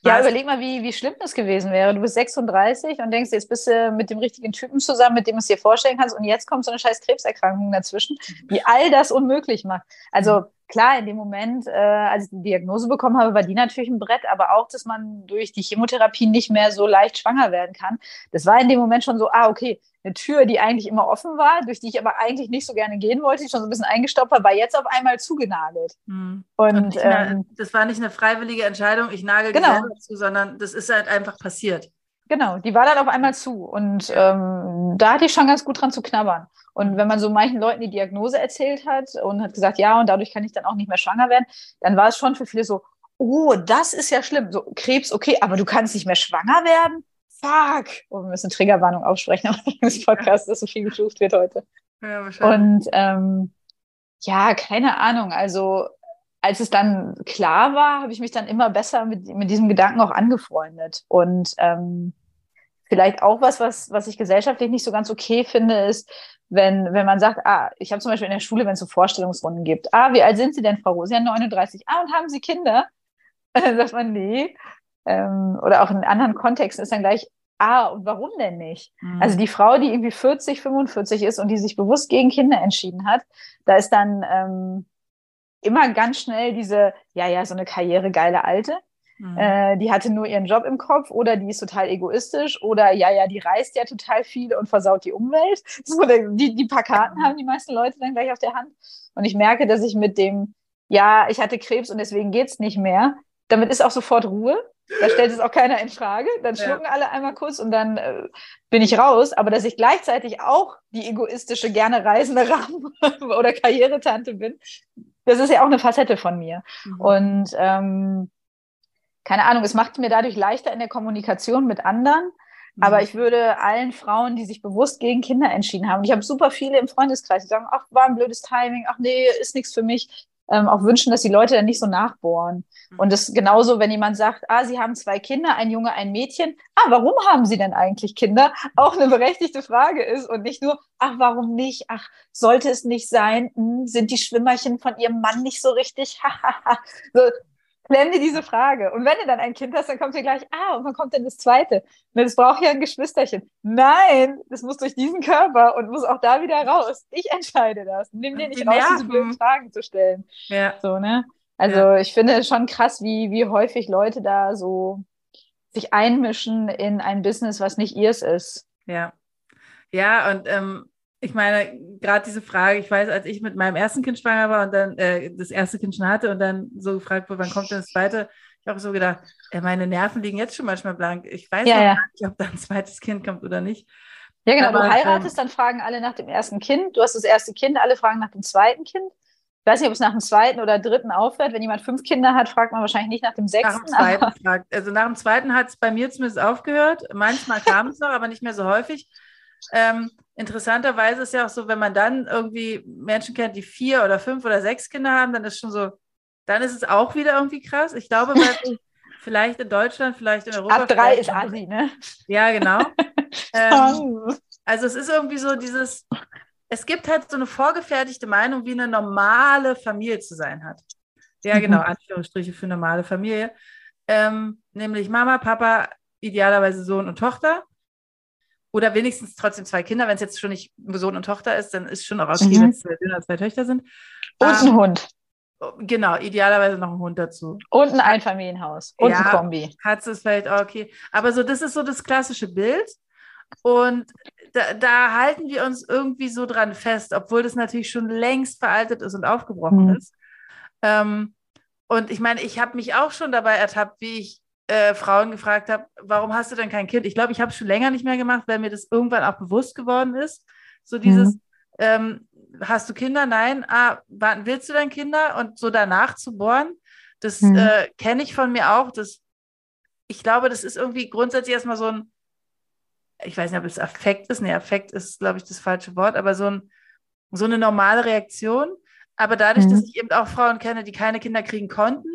Ja, Was? überleg mal, wie, wie schlimm das gewesen wäre. Du bist 36 und denkst, jetzt bist du mit dem richtigen Typen zusammen, mit dem du es dir vorstellen kannst und jetzt kommt so eine scheiß Krebserkrankung dazwischen, die all das unmöglich macht. Also mhm. Klar, in dem Moment, äh, als ich die Diagnose bekommen habe, war die natürlich ein Brett, aber auch, dass man durch die Chemotherapie nicht mehr so leicht schwanger werden kann. Das war in dem Moment schon so, ah, okay, eine Tür, die eigentlich immer offen war, durch die ich aber eigentlich nicht so gerne gehen wollte, die schon so ein bisschen eingestoppt war, war jetzt auf einmal zugenagelt. Mhm. Und, ähm, das war nicht eine freiwillige Entscheidung, ich nagel genau. selber zu, sondern das ist halt einfach passiert. Genau, die war dann auf einmal zu. Und ähm, da hatte ich schon ganz gut dran zu knabbern. Und wenn man so manchen Leuten die Diagnose erzählt hat und hat gesagt, ja, und dadurch kann ich dann auch nicht mehr schwanger werden, dann war es schon für viele so, oh, das ist ja schlimm. So, Krebs, okay, aber du kannst nicht mehr schwanger werden? fuck. Oh, wir müssen Triggerwarnung aussprechen am des Podcasts, dass so viel geflucht wird heute. Ja, Und ähm, ja, keine Ahnung. Also als es dann klar war, habe ich mich dann immer besser mit, mit diesem Gedanken auch angefreundet. Und ähm, vielleicht auch was, was, was ich gesellschaftlich nicht so ganz okay finde, ist, wenn, wenn man sagt, ah, ich habe zum Beispiel in der Schule, wenn es so Vorstellungsrunden gibt, ah, wie alt sind Sie denn, Frau Rose? Ja, 39. Ah, und haben Sie Kinder? dann sagt man, nee ähm, oder auch in anderen Kontexten ist dann gleich, ah, und warum denn nicht? Mhm. Also die Frau, die irgendwie 40, 45 ist und die sich bewusst gegen Kinder entschieden hat, da ist dann ähm, immer ganz schnell diese, ja, ja, so eine karrieregeile Alte. Mhm. Äh, die hatte nur ihren Job im Kopf oder die ist total egoistisch oder ja, ja, die reist ja total viel und versaut die Umwelt. So, die, die paar Karten haben die meisten Leute dann gleich auf der Hand. Und ich merke, dass ich mit dem, ja, ich hatte Krebs und deswegen geht's nicht mehr, damit ist auch sofort Ruhe. Da stellt es auch keiner in Frage. Dann schlucken ja. alle einmal kurz und dann äh, bin ich raus. Aber dass ich gleichzeitig auch die egoistische, gerne reisende Rahmen oder Karrieretante bin, das ist ja auch eine Facette von mir. Mhm. Und ähm, keine Ahnung, es macht mir dadurch leichter in der Kommunikation mit anderen. Mhm. Aber ich würde allen Frauen, die sich bewusst gegen Kinder entschieden haben, ich habe super viele im Freundeskreis, die sagen, ach, war ein blödes Timing, ach nee, ist nichts für mich ähm, auch wünschen, dass die Leute dann nicht so nachbohren. Mhm. Und das genauso, wenn jemand sagt, ah, sie haben zwei Kinder, ein Junge, ein Mädchen. Ah, warum haben sie denn eigentlich Kinder? Auch eine berechtigte Frage ist und nicht nur, ach, warum nicht? Ach, sollte es nicht sein? Hm, sind die Schwimmerchen von ihrem Mann nicht so richtig? so, Klemme dir diese Frage. Und wenn du dann ein Kind hast, dann kommt dir gleich, ah, und wann kommt denn das zweite? Das braucht ja ein Geschwisterchen. Nein, das muss durch diesen Körper und muss auch da wieder raus. Ich entscheide das. Nimm dir nicht raus, diese blöden Fragen zu stellen. Ja. So, ne? Also ja. ich finde es schon krass, wie, wie häufig Leute da so sich einmischen in ein Business, was nicht ihrs ist. Ja. Ja, und ähm, ich meine, gerade diese Frage, ich weiß, als ich mit meinem ersten Kind schwanger war und dann äh, das erste Kind schon hatte und dann so gefragt wurde, wann kommt denn das zweite, ich habe so gedacht, äh, meine Nerven liegen jetzt schon manchmal blank. Ich weiß ja, ja. nicht, ob da ein zweites Kind kommt oder nicht. Ja, genau. Aber, du heiratest, dann fragen alle nach dem ersten Kind. Du hast das erste Kind, alle fragen nach dem zweiten Kind. Ich weiß nicht, ob es nach dem zweiten oder dritten aufhört. Wenn jemand fünf Kinder hat, fragt man wahrscheinlich nicht nach dem sechsten. Nach dem zweiten fragt. Also nach dem zweiten hat es bei mir zumindest aufgehört. Manchmal kam es noch, aber nicht mehr so häufig. Ähm, interessanterweise ist ja auch so, wenn man dann irgendwie Menschen kennt, die vier oder fünf oder sechs Kinder haben, dann ist schon so, dann ist es auch wieder irgendwie krass. Ich glaube, weil vielleicht in Deutschland, vielleicht in Europa. Ab drei ist Asi, ne? Ja, genau. ähm, also es ist irgendwie so dieses, es gibt halt so eine vorgefertigte Meinung, wie eine normale Familie zu sein hat. Ja, genau, mhm. Anführungsstriche für normale Familie. Ähm, nämlich Mama, Papa, idealerweise Sohn und Tochter oder wenigstens trotzdem zwei Kinder. Wenn es jetzt schon nicht Sohn und Tochter ist, dann ist schon auch okay, mhm. wenn es zwei Söhne oder zwei Töchter sind. Und ähm, ein Hund. Genau, idealerweise noch ein Hund dazu. Und ein Einfamilienhaus. Und ja, ein Kombi. Katze ist vielleicht auch okay. Aber so, das ist so das klassische Bild. Und da, da, halten wir uns irgendwie so dran fest, obwohl das natürlich schon längst veraltet ist und aufgebrochen mhm. ist. Ähm, und ich meine, ich habe mich auch schon dabei ertappt, wie ich äh, Frauen gefragt habe, warum hast du denn kein Kind? Ich glaube, ich habe es schon länger nicht mehr gemacht, weil mir das irgendwann auch bewusst geworden ist. So dieses, mhm. ähm, hast du Kinder? Nein. Ah, wann willst du denn Kinder? Und so danach zu bohren, das mhm. äh, kenne ich von mir auch. Das, ich glaube, das ist irgendwie grundsätzlich erstmal so ein, ich weiß nicht, ob es Affekt ist. Nee, Affekt ist, glaube ich, das falsche Wort, aber so, ein, so eine normale Reaktion. Aber dadurch, mhm. dass ich eben auch Frauen kenne, die keine Kinder kriegen konnten,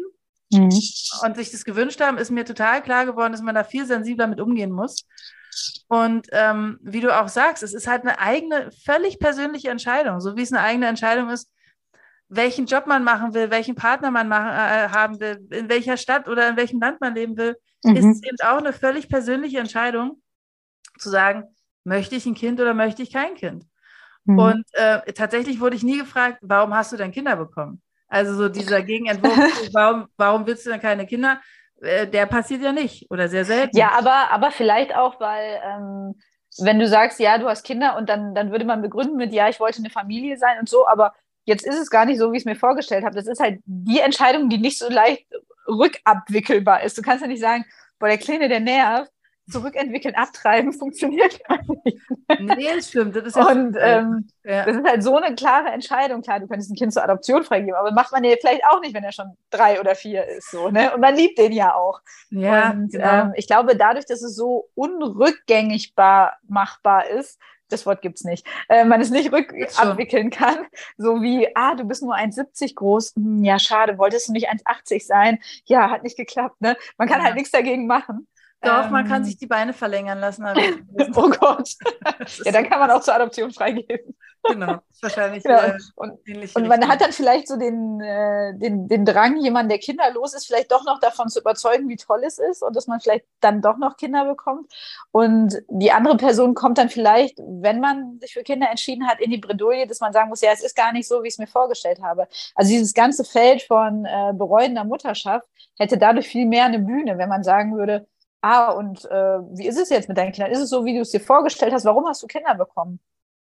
mhm. und sich das gewünscht haben, ist mir total klar geworden, dass man da viel sensibler mit umgehen muss. Und ähm, wie du auch sagst, es ist halt eine eigene, völlig persönliche Entscheidung, so wie es eine eigene Entscheidung ist, welchen Job man machen will, welchen Partner man machen, äh, haben will, in welcher Stadt oder in welchem Land man leben will, mhm. ist es eben auch eine völlig persönliche Entscheidung, zu sagen, möchte ich ein Kind oder möchte ich kein Kind? Mhm. Und äh, tatsächlich wurde ich nie gefragt, warum hast du denn Kinder bekommen? Also so dieser Gegenentwurf, warum, warum willst du denn keine Kinder? Äh, der passiert ja nicht oder sehr selten. Ja, aber, aber vielleicht auch, weil ähm, wenn du sagst, ja, du hast Kinder und dann, dann würde man begründen mit, ja, ich wollte eine Familie sein und so, aber jetzt ist es gar nicht so, wie ich es mir vorgestellt habe. Das ist halt die Entscheidung, die nicht so leicht rückabwickelbar ist. Du kannst ja nicht sagen, boah, der Kleine, der nervt, zurückentwickeln, abtreiben, funktioniert gar nicht. Nee, das stimmt. Das ist und ähm, ja. das ist halt so eine klare Entscheidung. Klar, du könntest ein Kind zur Adoption freigeben, aber macht man ja vielleicht auch nicht, wenn er schon drei oder vier ist. So, ne? Und man liebt den ja auch. Ja, und genau. ähm, ich glaube, dadurch, dass es so unrückgängig machbar ist, das Wort gibt es nicht, äh, man es nicht rückabwickeln kann, so wie, ah, du bist nur 1,70 groß, hm, ja, schade, wolltest du nicht 1,80 sein? Ja, hat nicht geklappt, ne? Man kann ja. halt nichts dagegen machen. Doch, ähm, man kann ähm. sich die Beine verlängern lassen. oh Gott. ja, dann kann man auch zur Adoption freigeben. Genau, wahrscheinlich. Genau. Äh, und, und man hat dann vielleicht so den, äh, den, den Drang, jemanden, der kinderlos ist, vielleicht doch noch davon zu überzeugen, wie toll es ist und dass man vielleicht dann doch noch Kinder bekommt. Und die andere Person kommt dann vielleicht, wenn man sich für Kinder entschieden hat, in die Bredouille, dass man sagen muss, ja, es ist gar nicht so, wie ich es mir vorgestellt habe. Also dieses ganze Feld von äh, bereuender Mutterschaft hätte dadurch viel mehr eine Bühne, wenn man sagen würde, ah, und äh, wie ist es jetzt mit deinen Kindern? Ist es so, wie du es dir vorgestellt hast? Warum hast du Kinder bekommen?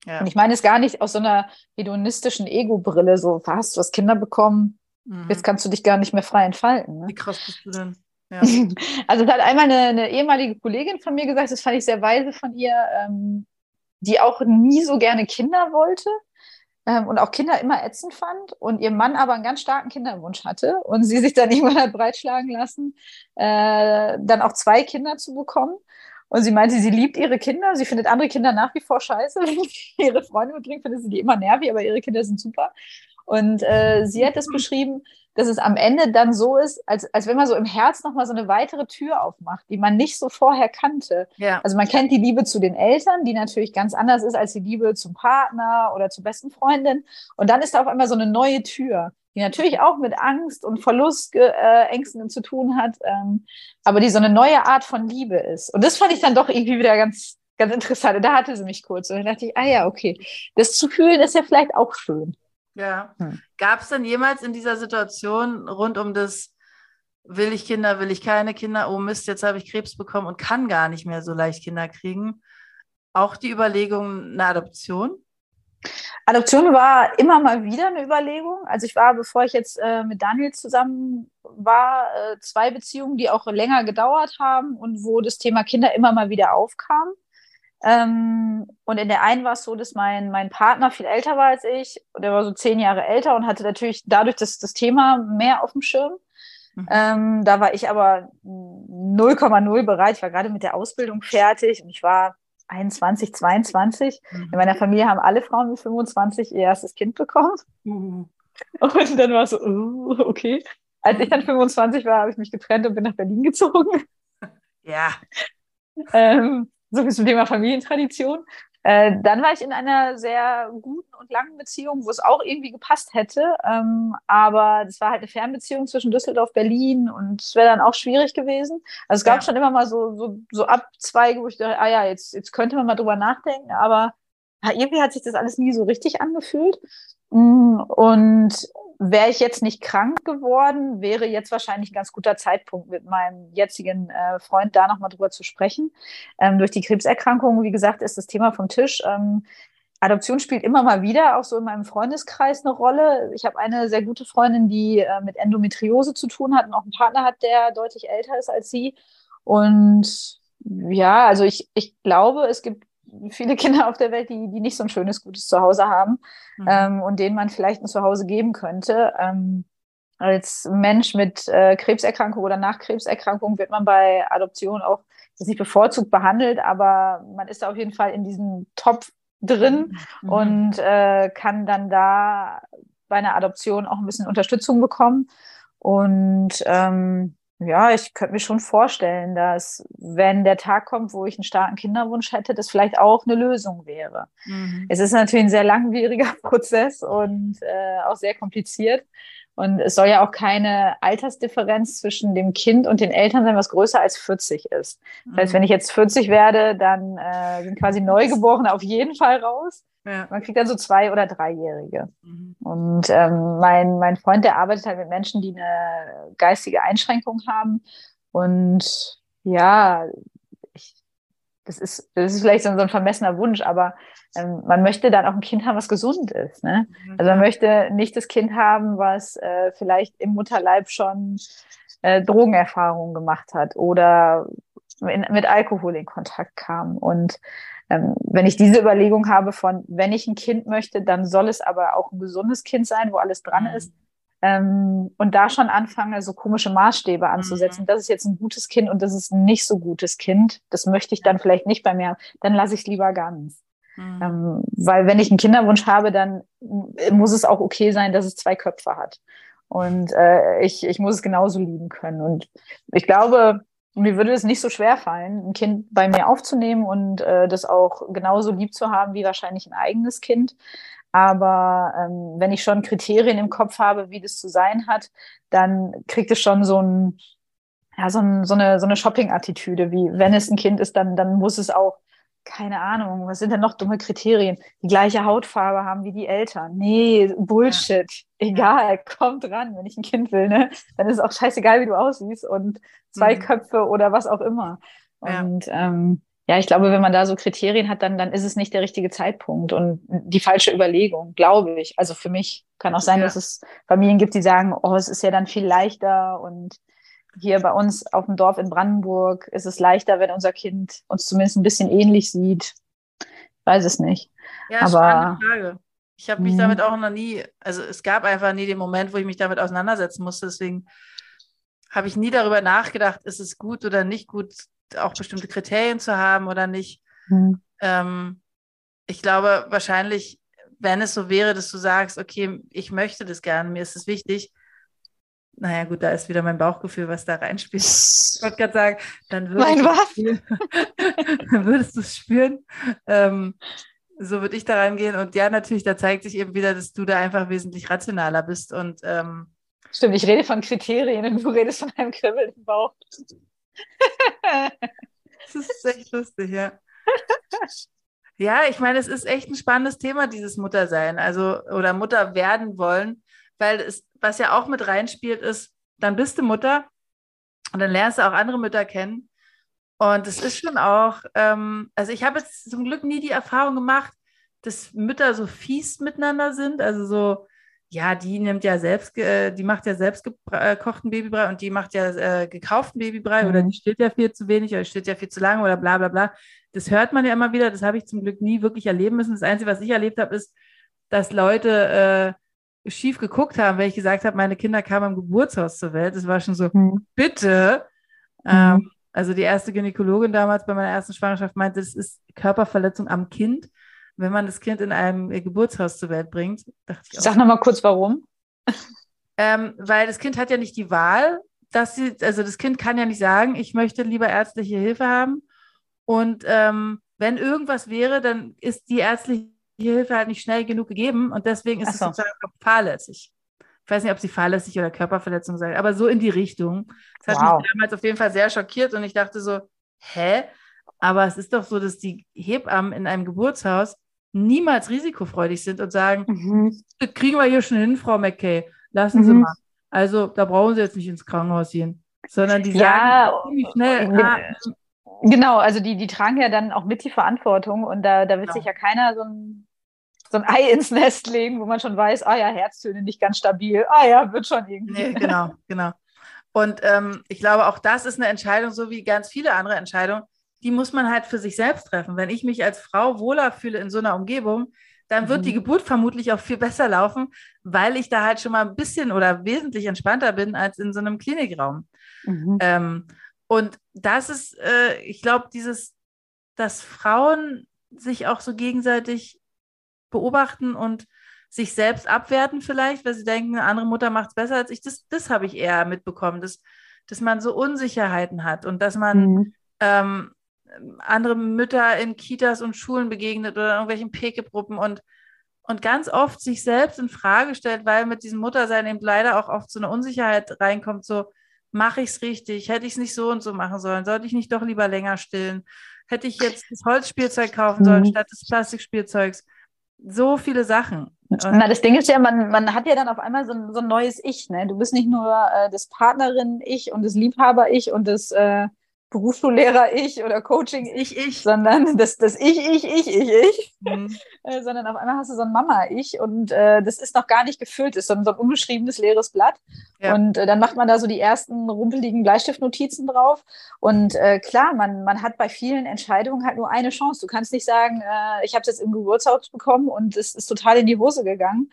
Ja. Und ich meine es gar nicht aus so einer hedonistischen Ego-Brille, so, was, du hast Kinder bekommen, mhm. jetzt kannst du dich gar nicht mehr frei entfalten. Ne? Wie krass bist du denn? Ja. also es hat einmal eine, eine, ehemalige Kollegin von mir gesagt, das fand ich sehr weise von ihr, ähm, die auch nie so gerne Kinder wollte ähm, und auch Kinder immer ätzend fand und ihr Mann aber einen ganz starken Kinderwunsch hatte und sie sich dann irgendwann hat breitschlagen lassen, äh, dann auch zwei Kinder zu bekommen. Und sie meinte, sie liebt ihre Kinder. Sie findet andere Kinder nach wie vor scheiße. Wenn ihre Freunde mitbringt, findet sie die immer nervig, aber ihre Kinder sind super. Und äh, sie hat das beschrieben, dass es am Ende dann so ist, als, als wenn man so im Herz nochmal so eine weitere Tür aufmacht, die man nicht so vorher kannte. Ja. Also man kennt die Liebe zu den Eltern, die natürlich ganz anders ist als die Liebe zum Partner oder zur besten Freundin. Und dann ist da auf einmal so eine neue Tür, die natürlich auch mit Angst und Verlustängsten äh, zu tun hat, ähm, aber die so eine neue Art von Liebe ist. Und das fand ich dann doch irgendwie wieder ganz, ganz interessant. Und da hatte sie mich kurz. Und dann dachte ich, ah ja, okay, das zu fühlen ist ja vielleicht auch schön. Ja. Hm. Gab es denn jemals in dieser Situation rund um das, will ich Kinder, will ich keine Kinder, oh Mist, jetzt habe ich Krebs bekommen und kann gar nicht mehr so leicht Kinder kriegen, auch die Überlegung, eine Adoption? Adoption war immer mal wieder eine Überlegung. Also ich war, bevor ich jetzt äh, mit Daniel zusammen war, äh, zwei Beziehungen, die auch länger gedauert haben und wo das Thema Kinder immer mal wieder aufkam. Ähm, und in der einen war es so, dass mein, mein Partner viel älter war als ich. Der war so zehn Jahre älter und hatte natürlich dadurch das, das Thema mehr auf dem Schirm. Mhm. Ähm, da war ich aber 0,0 bereit. Ich war gerade mit der Ausbildung fertig und ich war 21, 22. Mhm. In meiner Familie haben alle Frauen mit 25 ihr erstes Kind bekommen. Mhm. Und dann war es so, uh, okay. Als ich dann 25 war, habe ich mich getrennt und bin nach Berlin gezogen. Ja. ähm, so viel zum Thema Familientradition. Äh, dann war ich in einer sehr guten und langen Beziehung, wo es auch irgendwie gepasst hätte. Ähm, aber das war halt eine Fernbeziehung zwischen Düsseldorf, Berlin und es wäre dann auch schwierig gewesen. Also es gab ja. schon immer mal so, so, so Abzweige, wo ich dachte, ah ja, jetzt, jetzt könnte man mal drüber nachdenken. Aber irgendwie hat sich das alles nie so richtig angefühlt. Mm, und wäre ich jetzt nicht krank geworden, wäre jetzt wahrscheinlich ein ganz guter Zeitpunkt mit meinem jetzigen äh, Freund da nochmal drüber zu sprechen. Ähm, durch die Krebserkrankung, wie gesagt, ist das Thema vom Tisch. Ähm, Adoption spielt immer mal wieder auch so in meinem Freundeskreis eine Rolle. Ich habe eine sehr gute Freundin, die äh, mit Endometriose zu tun hat und auch einen Partner hat, der deutlich älter ist als sie. Und ja, also ich, ich glaube, es gibt viele Kinder auf der Welt, die, die nicht so ein schönes, gutes Zuhause haben mhm. ähm, und denen man vielleicht ein Zuhause geben könnte. Ähm, als Mensch mit äh, Krebserkrankung oder nach Krebserkrankung wird man bei Adoption auch nicht bevorzugt behandelt, aber man ist auf jeden Fall in diesem Topf drin mhm. und äh, kann dann da bei einer Adoption auch ein bisschen Unterstützung bekommen. Und ähm, ja, ich könnte mir schon vorstellen, dass wenn der Tag kommt, wo ich einen starken Kinderwunsch hätte, das vielleicht auch eine Lösung wäre. Mhm. Es ist natürlich ein sehr langwieriger Prozess und äh, auch sehr kompliziert. Und es soll ja auch keine Altersdifferenz zwischen dem Kind und den Eltern sein, was größer als 40 ist. Das heißt, mhm. wenn ich jetzt 40 werde, dann äh, sind quasi Neugeborene auf jeden Fall raus. Ja. Man kriegt dann so zwei- oder dreijährige. Mhm. Und ähm, mein, mein Freund, der arbeitet halt mit Menschen, die eine geistige Einschränkung haben. Und ja, das, ist, das ist vielleicht so ein vermessener Wunsch, aber ähm, man möchte dann auch ein Kind haben, was gesund ist. Ne? Mhm. Also man möchte nicht das Kind haben, was äh, vielleicht im Mutterleib schon äh, Drogenerfahrungen gemacht hat oder in, mit Alkohol in Kontakt kam. Und ähm, wenn ich diese Überlegung habe von, wenn ich ein Kind möchte, dann soll es aber auch ein gesundes Kind sein, wo alles dran mhm. ist. Ähm, und da schon anfange, so komische Maßstäbe anzusetzen. Mhm. Das ist jetzt ein gutes Kind und das ist ein nicht so gutes Kind. Das möchte ich dann vielleicht nicht bei mir. Dann lasse ich es lieber ganz. Mhm. Ähm, weil wenn ich einen Kinderwunsch habe, dann muss es auch okay sein, dass es zwei Köpfe hat. Und äh, ich, ich muss es genauso lieben können. Und ich glaube, mir würde es nicht so schwer fallen, ein Kind bei mir aufzunehmen und äh, das auch genauso lieb zu haben wie wahrscheinlich ein eigenes Kind. Aber ähm, wenn ich schon Kriterien im Kopf habe, wie das zu sein hat, dann kriegt es schon so, ein, ja, so, ein, so eine, so eine Shopping-Attitüde, wie wenn es ein Kind ist, dann, dann muss es auch keine Ahnung, was sind denn noch dumme Kriterien? Die gleiche Hautfarbe haben wie die Eltern. Nee, Bullshit. Ja. Egal, kommt dran, wenn ich ein Kind will, ne? Dann ist es auch scheißegal, wie du aussiehst und zwei mhm. Köpfe oder was auch immer. Und ja. Ähm, ja, ich glaube, wenn man da so Kriterien hat, dann, dann ist es nicht der richtige Zeitpunkt und die falsche Überlegung, glaube ich. Also für mich kann auch sein, ja. dass es Familien gibt, die sagen, oh, es ist ja dann viel leichter und hier bei uns auf dem Dorf in Brandenburg ist es leichter, wenn unser Kind uns zumindest ein bisschen ähnlich sieht. Ich weiß es nicht. Ja, Aber, spannende Frage. Ich habe mich mhm. damit auch noch nie, also es gab einfach nie den Moment, wo ich mich damit auseinandersetzen musste. Deswegen habe ich nie darüber nachgedacht, ist es gut oder nicht gut, auch bestimmte Kriterien zu haben oder nicht. Mhm. Ähm, ich glaube, wahrscheinlich, wenn es so wäre, dass du sagst, okay, ich möchte das gerne, mir ist es wichtig, naja, gut, da ist wieder mein Bauchgefühl, was da reinspielt. Ich wollte gerade sagen, dann, mein dann würdest du es spüren. Ähm, so würde ich da reingehen. Und ja, natürlich, da zeigt sich eben wieder, dass du da einfach wesentlich rationaler bist. Und ähm, Stimmt, ich rede von Kriterien und du redest von einem Kribbeln im Bauch. Das ist echt lustig, ja. Ja, ich meine, es ist echt ein spannendes Thema, dieses Muttersein, also oder Mutter werden wollen, weil es, was ja auch mit reinspielt, ist, dann bist du Mutter und dann lernst du auch andere Mütter kennen. Und es ist schon auch, ähm, also ich habe jetzt zum Glück nie die Erfahrung gemacht, dass Mütter so fies miteinander sind, also so, ja, die nimmt ja selbst, äh, die macht ja selbst gekochten Babybrei und die macht ja äh, gekauften Babybrei mhm. oder die stillt ja viel zu wenig oder stillt ja viel zu lange oder bla bla bla. Das hört man ja immer wieder, das habe ich zum Glück nie wirklich erleben müssen. Das Einzige, was ich erlebt habe, ist, dass Leute äh, schief geguckt haben, wenn ich gesagt habe, meine Kinder kamen im Geburtshaus zur Welt. Das war schon so, mhm. bitte. Mhm. Ähm, also die erste Gynäkologin damals bei meiner ersten Schwangerschaft meinte, das ist Körperverletzung am Kind wenn man das Kind in einem Geburtshaus zur Welt bringt. Dachte ich auch. Sag nochmal kurz, warum. Ähm, weil das Kind hat ja nicht die Wahl, dass sie, also das Kind kann ja nicht sagen, ich möchte lieber ärztliche Hilfe haben. Und ähm, wenn irgendwas wäre, dann ist die ärztliche Hilfe halt nicht schnell genug gegeben und deswegen ist so. es sozusagen fahrlässig. Ich weiß nicht, ob sie fahrlässig oder Körperverletzung sagt, aber so in die Richtung. Das hat wow. mich damals auf jeden Fall sehr schockiert und ich dachte so, hä? Aber es ist doch so, dass die Hebammen in einem Geburtshaus niemals risikofreudig sind und sagen, mhm. das kriegen wir hier schon hin, Frau McKay, lassen Sie mhm. mal. Also da brauchen Sie jetzt nicht ins Krankenhaus gehen, sondern die ja, sagen ziemlich schnell, ah, Genau, also die, die tragen ja dann auch mit die Verantwortung und da, da wird genau. sich ja keiner so ein, so ein Ei ins Nest legen, wo man schon weiß, ah ja, Herztöne nicht ganz stabil, ah ja, wird schon irgendwie. Nee, genau, genau. Und ähm, ich glaube, auch das ist eine Entscheidung, so wie ganz viele andere Entscheidungen, die muss man halt für sich selbst treffen. Wenn ich mich als Frau wohler fühle in so einer Umgebung, dann wird mhm. die Geburt vermutlich auch viel besser laufen, weil ich da halt schon mal ein bisschen oder wesentlich entspannter bin als in so einem Klinikraum. Mhm. Ähm, und das ist, äh, ich glaube, dieses, dass Frauen sich auch so gegenseitig beobachten und sich selbst abwerten vielleicht, weil sie denken, eine andere Mutter macht es besser als ich. Das, das habe ich eher mitbekommen, dass, dass man so Unsicherheiten hat und dass man mhm. ähm, andere Mütter in Kitas und Schulen begegnet oder irgendwelchen Pekegruppen und, und ganz oft sich selbst in Frage stellt, weil mit diesem Muttersein eben leider auch oft so eine Unsicherheit reinkommt, so mache ich es richtig, hätte ich es nicht so und so machen sollen, sollte ich nicht doch lieber länger stillen, hätte ich jetzt das Holzspielzeug kaufen sollen mhm. statt des Plastikspielzeugs. So viele Sachen. Na, das Ding ist ja, man, man hat ja dann auf einmal so ein, so ein neues Ich. Ne? Du bist nicht nur äh, das Partnerin-Ich und das Liebhaber-Ich und das äh, Berufsschullehrer ich oder Coaching ich ich, sondern das, das ich ich ich ich ich, mhm. äh, sondern auf einmal hast du so ein Mama ich und äh, das ist noch gar nicht gefüllt, ist so ein, so ein unbeschriebenes leeres Blatt ja. und äh, dann macht man da so die ersten rumpeligen Bleistiftnotizen drauf und äh, klar, man man hat bei vielen Entscheidungen halt nur eine Chance. Du kannst nicht sagen, äh, ich habe es jetzt im Geburtshaus bekommen und es ist total in die Hose gegangen.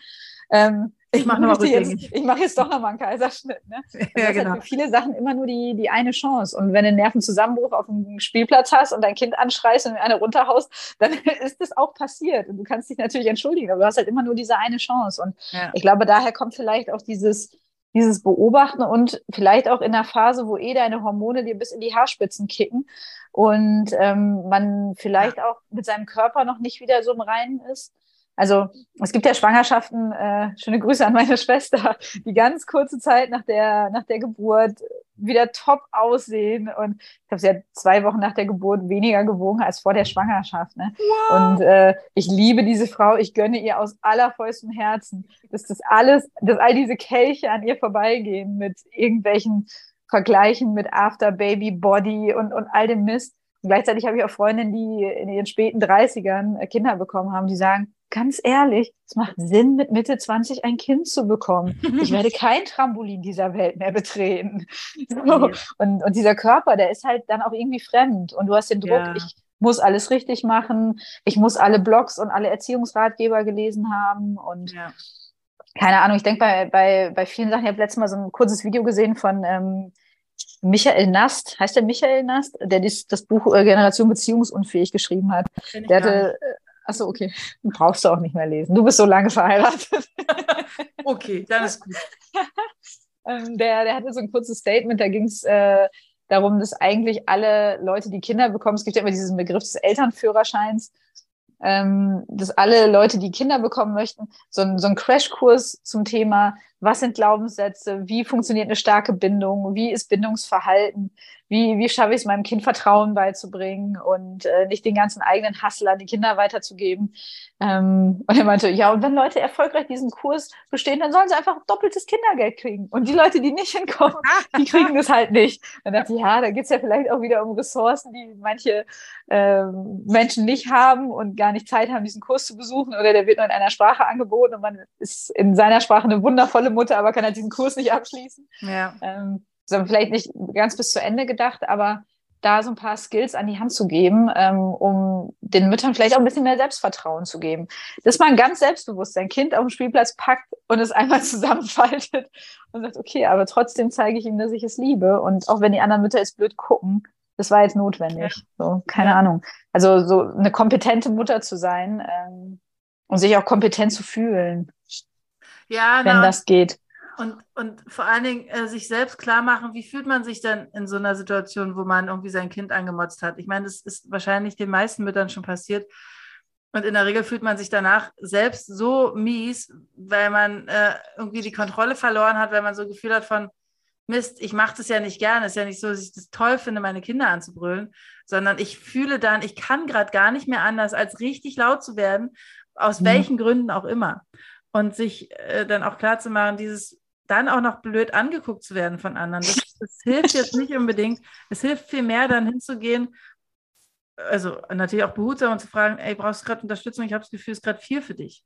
Ähm, ich mache noch jetzt, ich mache jetzt doch nochmal einen Kaiserschnitt. Ne? ja, genau. Halt für viele Sachen immer nur die, die eine Chance. Und wenn du einen Nervenzusammenbruch auf dem Spielplatz hast und dein Kind anschreist und eine runterhaust, dann ist das auch passiert. Und du kannst dich natürlich entschuldigen, aber du hast halt immer nur diese eine Chance. Und ja. ich glaube, daher kommt vielleicht auch dieses, dieses Beobachten und vielleicht auch in der Phase, wo eh deine Hormone dir bis in die Haarspitzen kicken und ähm, man vielleicht ja. auch mit seinem Körper noch nicht wieder so im Reinen ist also es gibt ja Schwangerschaften, äh, schöne Grüße an meine Schwester, die ganz kurze Zeit nach der, nach der Geburt wieder top aussehen. Und ich glaube, sie hat zwei Wochen nach der Geburt weniger gewogen als vor der Schwangerschaft. Ne? Wow. Und äh, ich liebe diese Frau, ich gönne ihr aus allervollstem Herzen, dass das alles, dass all diese Kelche an ihr vorbeigehen mit irgendwelchen Vergleichen mit After Baby Body und, und all dem Mist. Und gleichzeitig habe ich auch Freundinnen, die in ihren späten 30ern Kinder bekommen haben, die sagen, ganz ehrlich, es macht Sinn, mit Mitte 20 ein Kind zu bekommen. Ich werde kein Trampolin dieser Welt mehr betreten. So. Und, und dieser Körper, der ist halt dann auch irgendwie fremd. Und du hast den Druck, ja. ich muss alles richtig machen, ich muss alle Blogs und alle Erziehungsratgeber gelesen haben. Und ja. keine Ahnung, ich denke bei, bei, bei vielen Sachen, ich habe letztes Mal so ein kurzes Video gesehen von ähm, Michael Nast, heißt der Michael Nast, der dies, das Buch äh, Generation Beziehungsunfähig geschrieben hat. Der hatte, achso, okay, brauchst du auch nicht mehr lesen. Du bist so lange verheiratet. okay, dann ist gut. ähm, der, der hatte so ein kurzes Statement, da ging es äh, darum, dass eigentlich alle Leute, die Kinder bekommen, es gibt ja immer diesen Begriff des Elternführerscheins, ähm, dass alle Leute, die Kinder bekommen möchten, so, ein, so einen Crashkurs zum Thema, was sind Glaubenssätze, wie funktioniert eine starke Bindung, wie ist Bindungsverhalten, wie, wie schaffe ich es meinem Kind Vertrauen beizubringen und äh, nicht den ganzen eigenen Hassel an die Kinder weiterzugeben. Ähm, und er meinte, ja, und wenn Leute erfolgreich diesen Kurs bestehen, dann sollen sie einfach doppeltes Kindergeld kriegen. Und die Leute, die nicht hinkommen, die kriegen das halt nicht. Und dachte ich, ja, da geht es ja vielleicht auch wieder um Ressourcen, die manche ähm, Menschen nicht haben und gar nicht Zeit haben, diesen Kurs zu besuchen. Oder der wird nur in einer Sprache angeboten und man ist in seiner Sprache eine wundervolle Mutter, aber kann halt diesen Kurs nicht abschließen. Ja. Ähm, so, vielleicht nicht ganz bis zu Ende gedacht, aber da so ein paar Skills an die Hand zu geben, ähm, um den Müttern vielleicht auch ein bisschen mehr Selbstvertrauen zu geben. Dass man ganz selbstbewusst sein Kind auf dem Spielplatz packt und es einmal zusammenfaltet und sagt, okay, aber trotzdem zeige ich ihm, dass ich es liebe. Und auch wenn die anderen Mütter jetzt blöd gucken, das war jetzt notwendig. Ja. So, keine ja. Ahnung. Also so eine kompetente Mutter zu sein ähm, und sich auch kompetent zu fühlen. Ja, wenn na, das geht. Und, und vor allen Dingen äh, sich selbst klar machen, wie fühlt man sich denn in so einer Situation, wo man irgendwie sein Kind angemotzt hat. Ich meine, das ist wahrscheinlich den meisten Müttern schon passiert. Und in der Regel fühlt man sich danach selbst so mies, weil man äh, irgendwie die Kontrolle verloren hat, weil man so ein Gefühl hat von, Mist, ich mache das ja nicht gerne. Es ist ja nicht so, dass ich das toll finde, meine Kinder anzubrüllen, sondern ich fühle dann, ich kann gerade gar nicht mehr anders, als richtig laut zu werden, aus mhm. welchen Gründen auch immer. Und sich äh, dann auch klar zu machen, dieses dann auch noch blöd angeguckt zu werden von anderen. Das, das hilft jetzt nicht unbedingt. Es hilft viel mehr, dann hinzugehen, also natürlich auch behutsam und zu fragen, ey, brauchst du gerade Unterstützung? Ich habe das Gefühl, es ist gerade viel für dich.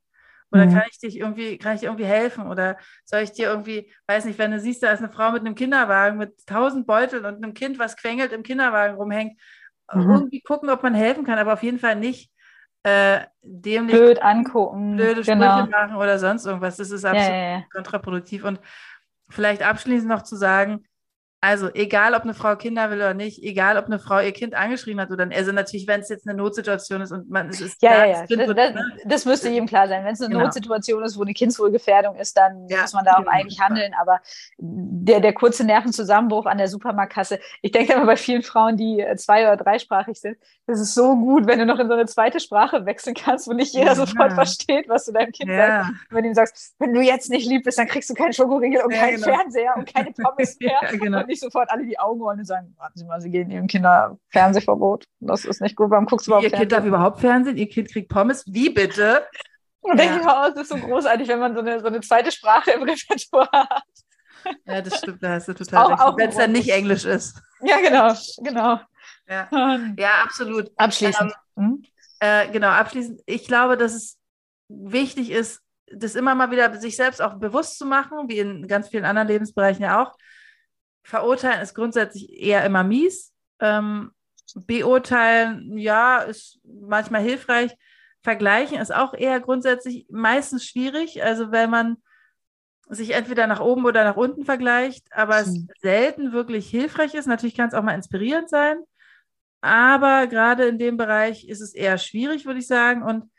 Oder mhm. kann ich dich irgendwie, kann ich dir irgendwie helfen? Oder soll ich dir irgendwie, weiß nicht, wenn du siehst, da ist eine Frau mit einem Kinderwagen mit tausend Beuteln und einem Kind, was quengelt im Kinderwagen rumhängt, mhm. irgendwie gucken, ob man helfen kann, aber auf jeden Fall nicht äh, dämlich blöd angucken, blöde Sprüche genau. machen oder sonst irgendwas. Das ist absolut ja, ja. kontraproduktiv. Und vielleicht abschließend noch zu sagen, also egal, ob eine Frau Kinder will oder nicht, egal, ob eine Frau ihr Kind angeschrien hat oder nicht. Also natürlich, wenn es jetzt eine Notsituation ist und man es ist ja, klar, ja, ja. Das, das, ne? das, müsste jedem klar sein. Wenn es eine genau. Notsituation ist, wo eine Kindswohlgefährdung ist, dann ja, muss man da auch genau. eigentlich handeln. Aber der, der kurze Nervenzusammenbruch an der Supermarktkasse, ich denke immer bei vielen Frauen, die zwei- oder dreisprachig sind, das ist so gut, wenn du noch in so eine zweite Sprache wechseln kannst, wo nicht jeder ja. sofort versteht, was du deinem Kind ja. sagst. Wenn du ihm sagst, wenn du jetzt nicht lieb bist, dann kriegst du keinen Schokoriegel und keinen genau. Fernseher und keine Pommes mehr. genau nicht sofort alle die Augen rollen und sagen, warten Sie mal, Sie gehen Ihrem Kinder Fernsehverbot. Das ist nicht gut. Warum guckst du überhaupt Ihr Kind darf überhaupt Fernsehen? Ihr Kind kriegt Pommes? Wie bitte? Und ja. denke ich mal, es ist so großartig, wenn man so eine, so eine zweite Sprache im Repertoire hat. Ja, das stimmt, da hast du total recht. Wenn es dann nicht Englisch ist. Ja, genau, genau. Ja, ja absolut. Abschließend. Ähm, hm? äh, genau, abschließend. Ich glaube, dass es wichtig ist, das immer mal wieder sich selbst auch bewusst zu machen, wie in ganz vielen anderen Lebensbereichen ja auch, Verurteilen ist grundsätzlich eher immer mies. Ähm, beurteilen, ja, ist manchmal hilfreich. Vergleichen ist auch eher grundsätzlich meistens schwierig. Also wenn man sich entweder nach oben oder nach unten vergleicht, aber es hm. selten wirklich hilfreich ist. Natürlich kann es auch mal inspirierend sein, aber gerade in dem Bereich ist es eher schwierig, würde ich sagen. Und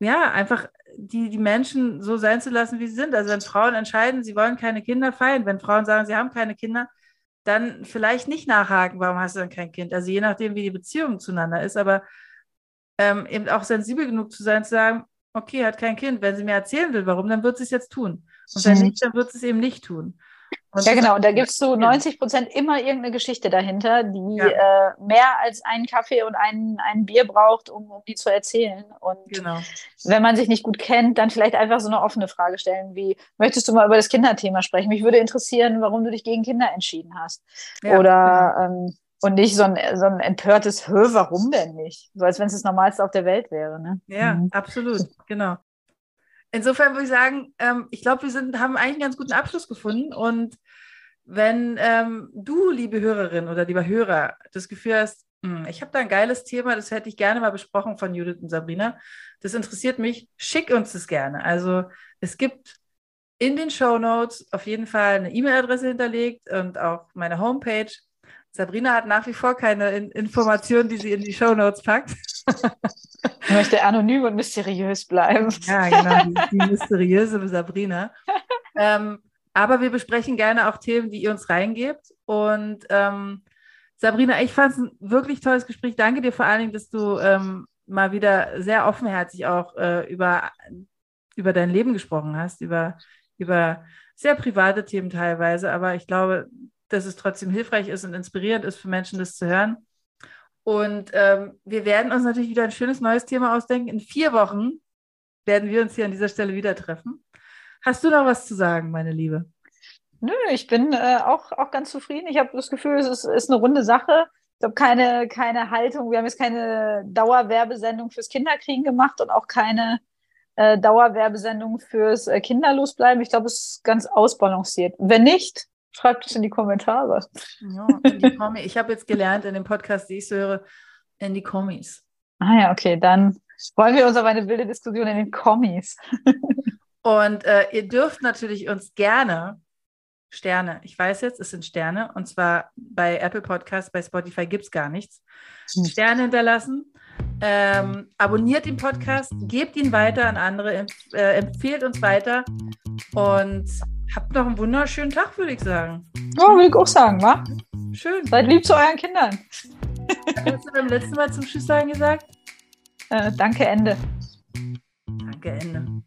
ja, einfach die, die Menschen so sein zu lassen, wie sie sind. Also wenn Frauen entscheiden, sie wollen keine Kinder feiern, wenn Frauen sagen, sie haben keine Kinder, dann vielleicht nicht nachhaken, warum hast du dann kein Kind? Also je nachdem, wie die Beziehung zueinander ist, aber ähm, eben auch sensibel genug zu sein, zu sagen, okay, hat kein Kind. Wenn sie mir erzählen will, warum, dann wird sie es jetzt tun. Und wenn nicht, dann wird sie es eben nicht tun. Und ja, genau. Und da gibt es so 90 Prozent immer irgendeine Geschichte dahinter, die ja. äh, mehr als einen Kaffee und ein, ein Bier braucht, um, um die zu erzählen. Und genau. wenn man sich nicht gut kennt, dann vielleicht einfach so eine offene Frage stellen wie, möchtest du mal über das Kinderthema sprechen? Mich würde interessieren, warum du dich gegen Kinder entschieden hast. Ja, Oder genau. ähm, und nicht so ein, so ein empörtes Hö, warum denn nicht? So als wenn es das Normalste auf der Welt wäre. Ne? Ja, mhm. absolut, genau. Insofern würde ich sagen, ähm, ich glaube, wir sind, haben eigentlich einen ganz guten Abschluss gefunden. Und wenn ähm, du, liebe Hörerin oder lieber Hörer, das Gefühl hast, hm, ich habe da ein geiles Thema, das hätte ich gerne mal besprochen von Judith und Sabrina, das interessiert mich, schick uns das gerne. Also es gibt in den Show Notes auf jeden Fall eine E-Mail-Adresse hinterlegt und auch meine Homepage. Sabrina hat nach wie vor keine in Informationen, die sie in die Show Notes packt. Ich möchte anonym und mysteriös bleiben. Ja, genau, die, die mysteriöse Sabrina. ähm, aber wir besprechen gerne auch Themen, die ihr uns reingebt. Und ähm, Sabrina, ich fand es ein wirklich tolles Gespräch. Danke dir vor allen Dingen, dass du ähm, mal wieder sehr offenherzig auch äh, über, über dein Leben gesprochen hast, über über sehr private Themen teilweise, aber ich glaube, dass es trotzdem hilfreich ist und inspirierend ist für Menschen, das zu hören. Und ähm, wir werden uns natürlich wieder ein schönes neues Thema ausdenken. In vier Wochen werden wir uns hier an dieser Stelle wieder treffen. Hast du noch was zu sagen, meine Liebe? Nö, ich bin äh, auch, auch ganz zufrieden. Ich habe das Gefühl, es ist, ist eine runde Sache. Ich habe keine, keine Haltung. Wir haben jetzt keine Dauerwerbesendung fürs Kinderkriegen gemacht und auch keine äh, Dauerwerbesendung fürs äh, Kinderlosbleiben. Ich glaube, es ist ganz ausbalanciert. Wenn nicht, schreibt es in die Kommentare. Ja, in die Kommi ich habe jetzt gelernt in dem Podcast, die ich höre, in die Kommis. Ah ja, okay, dann wollen wir uns aber eine wilde Diskussion in den Kommis. Und äh, ihr dürft natürlich uns gerne Sterne, ich weiß jetzt, es sind Sterne, und zwar bei Apple Podcasts, bei Spotify gibt es gar nichts. Hm. Sterne hinterlassen ähm, abonniert den Podcast, gebt ihn weiter an andere, empf äh, empfehlt uns weiter und habt noch einen wunderschönen Tag, würde ich sagen. Ja, will ich auch sagen, wa? Schön. Seid lieb zu euren Kindern. Was hast du beim letzten Mal zum Tschüss sagen gesagt? Äh, danke, Ende. Danke, Ende.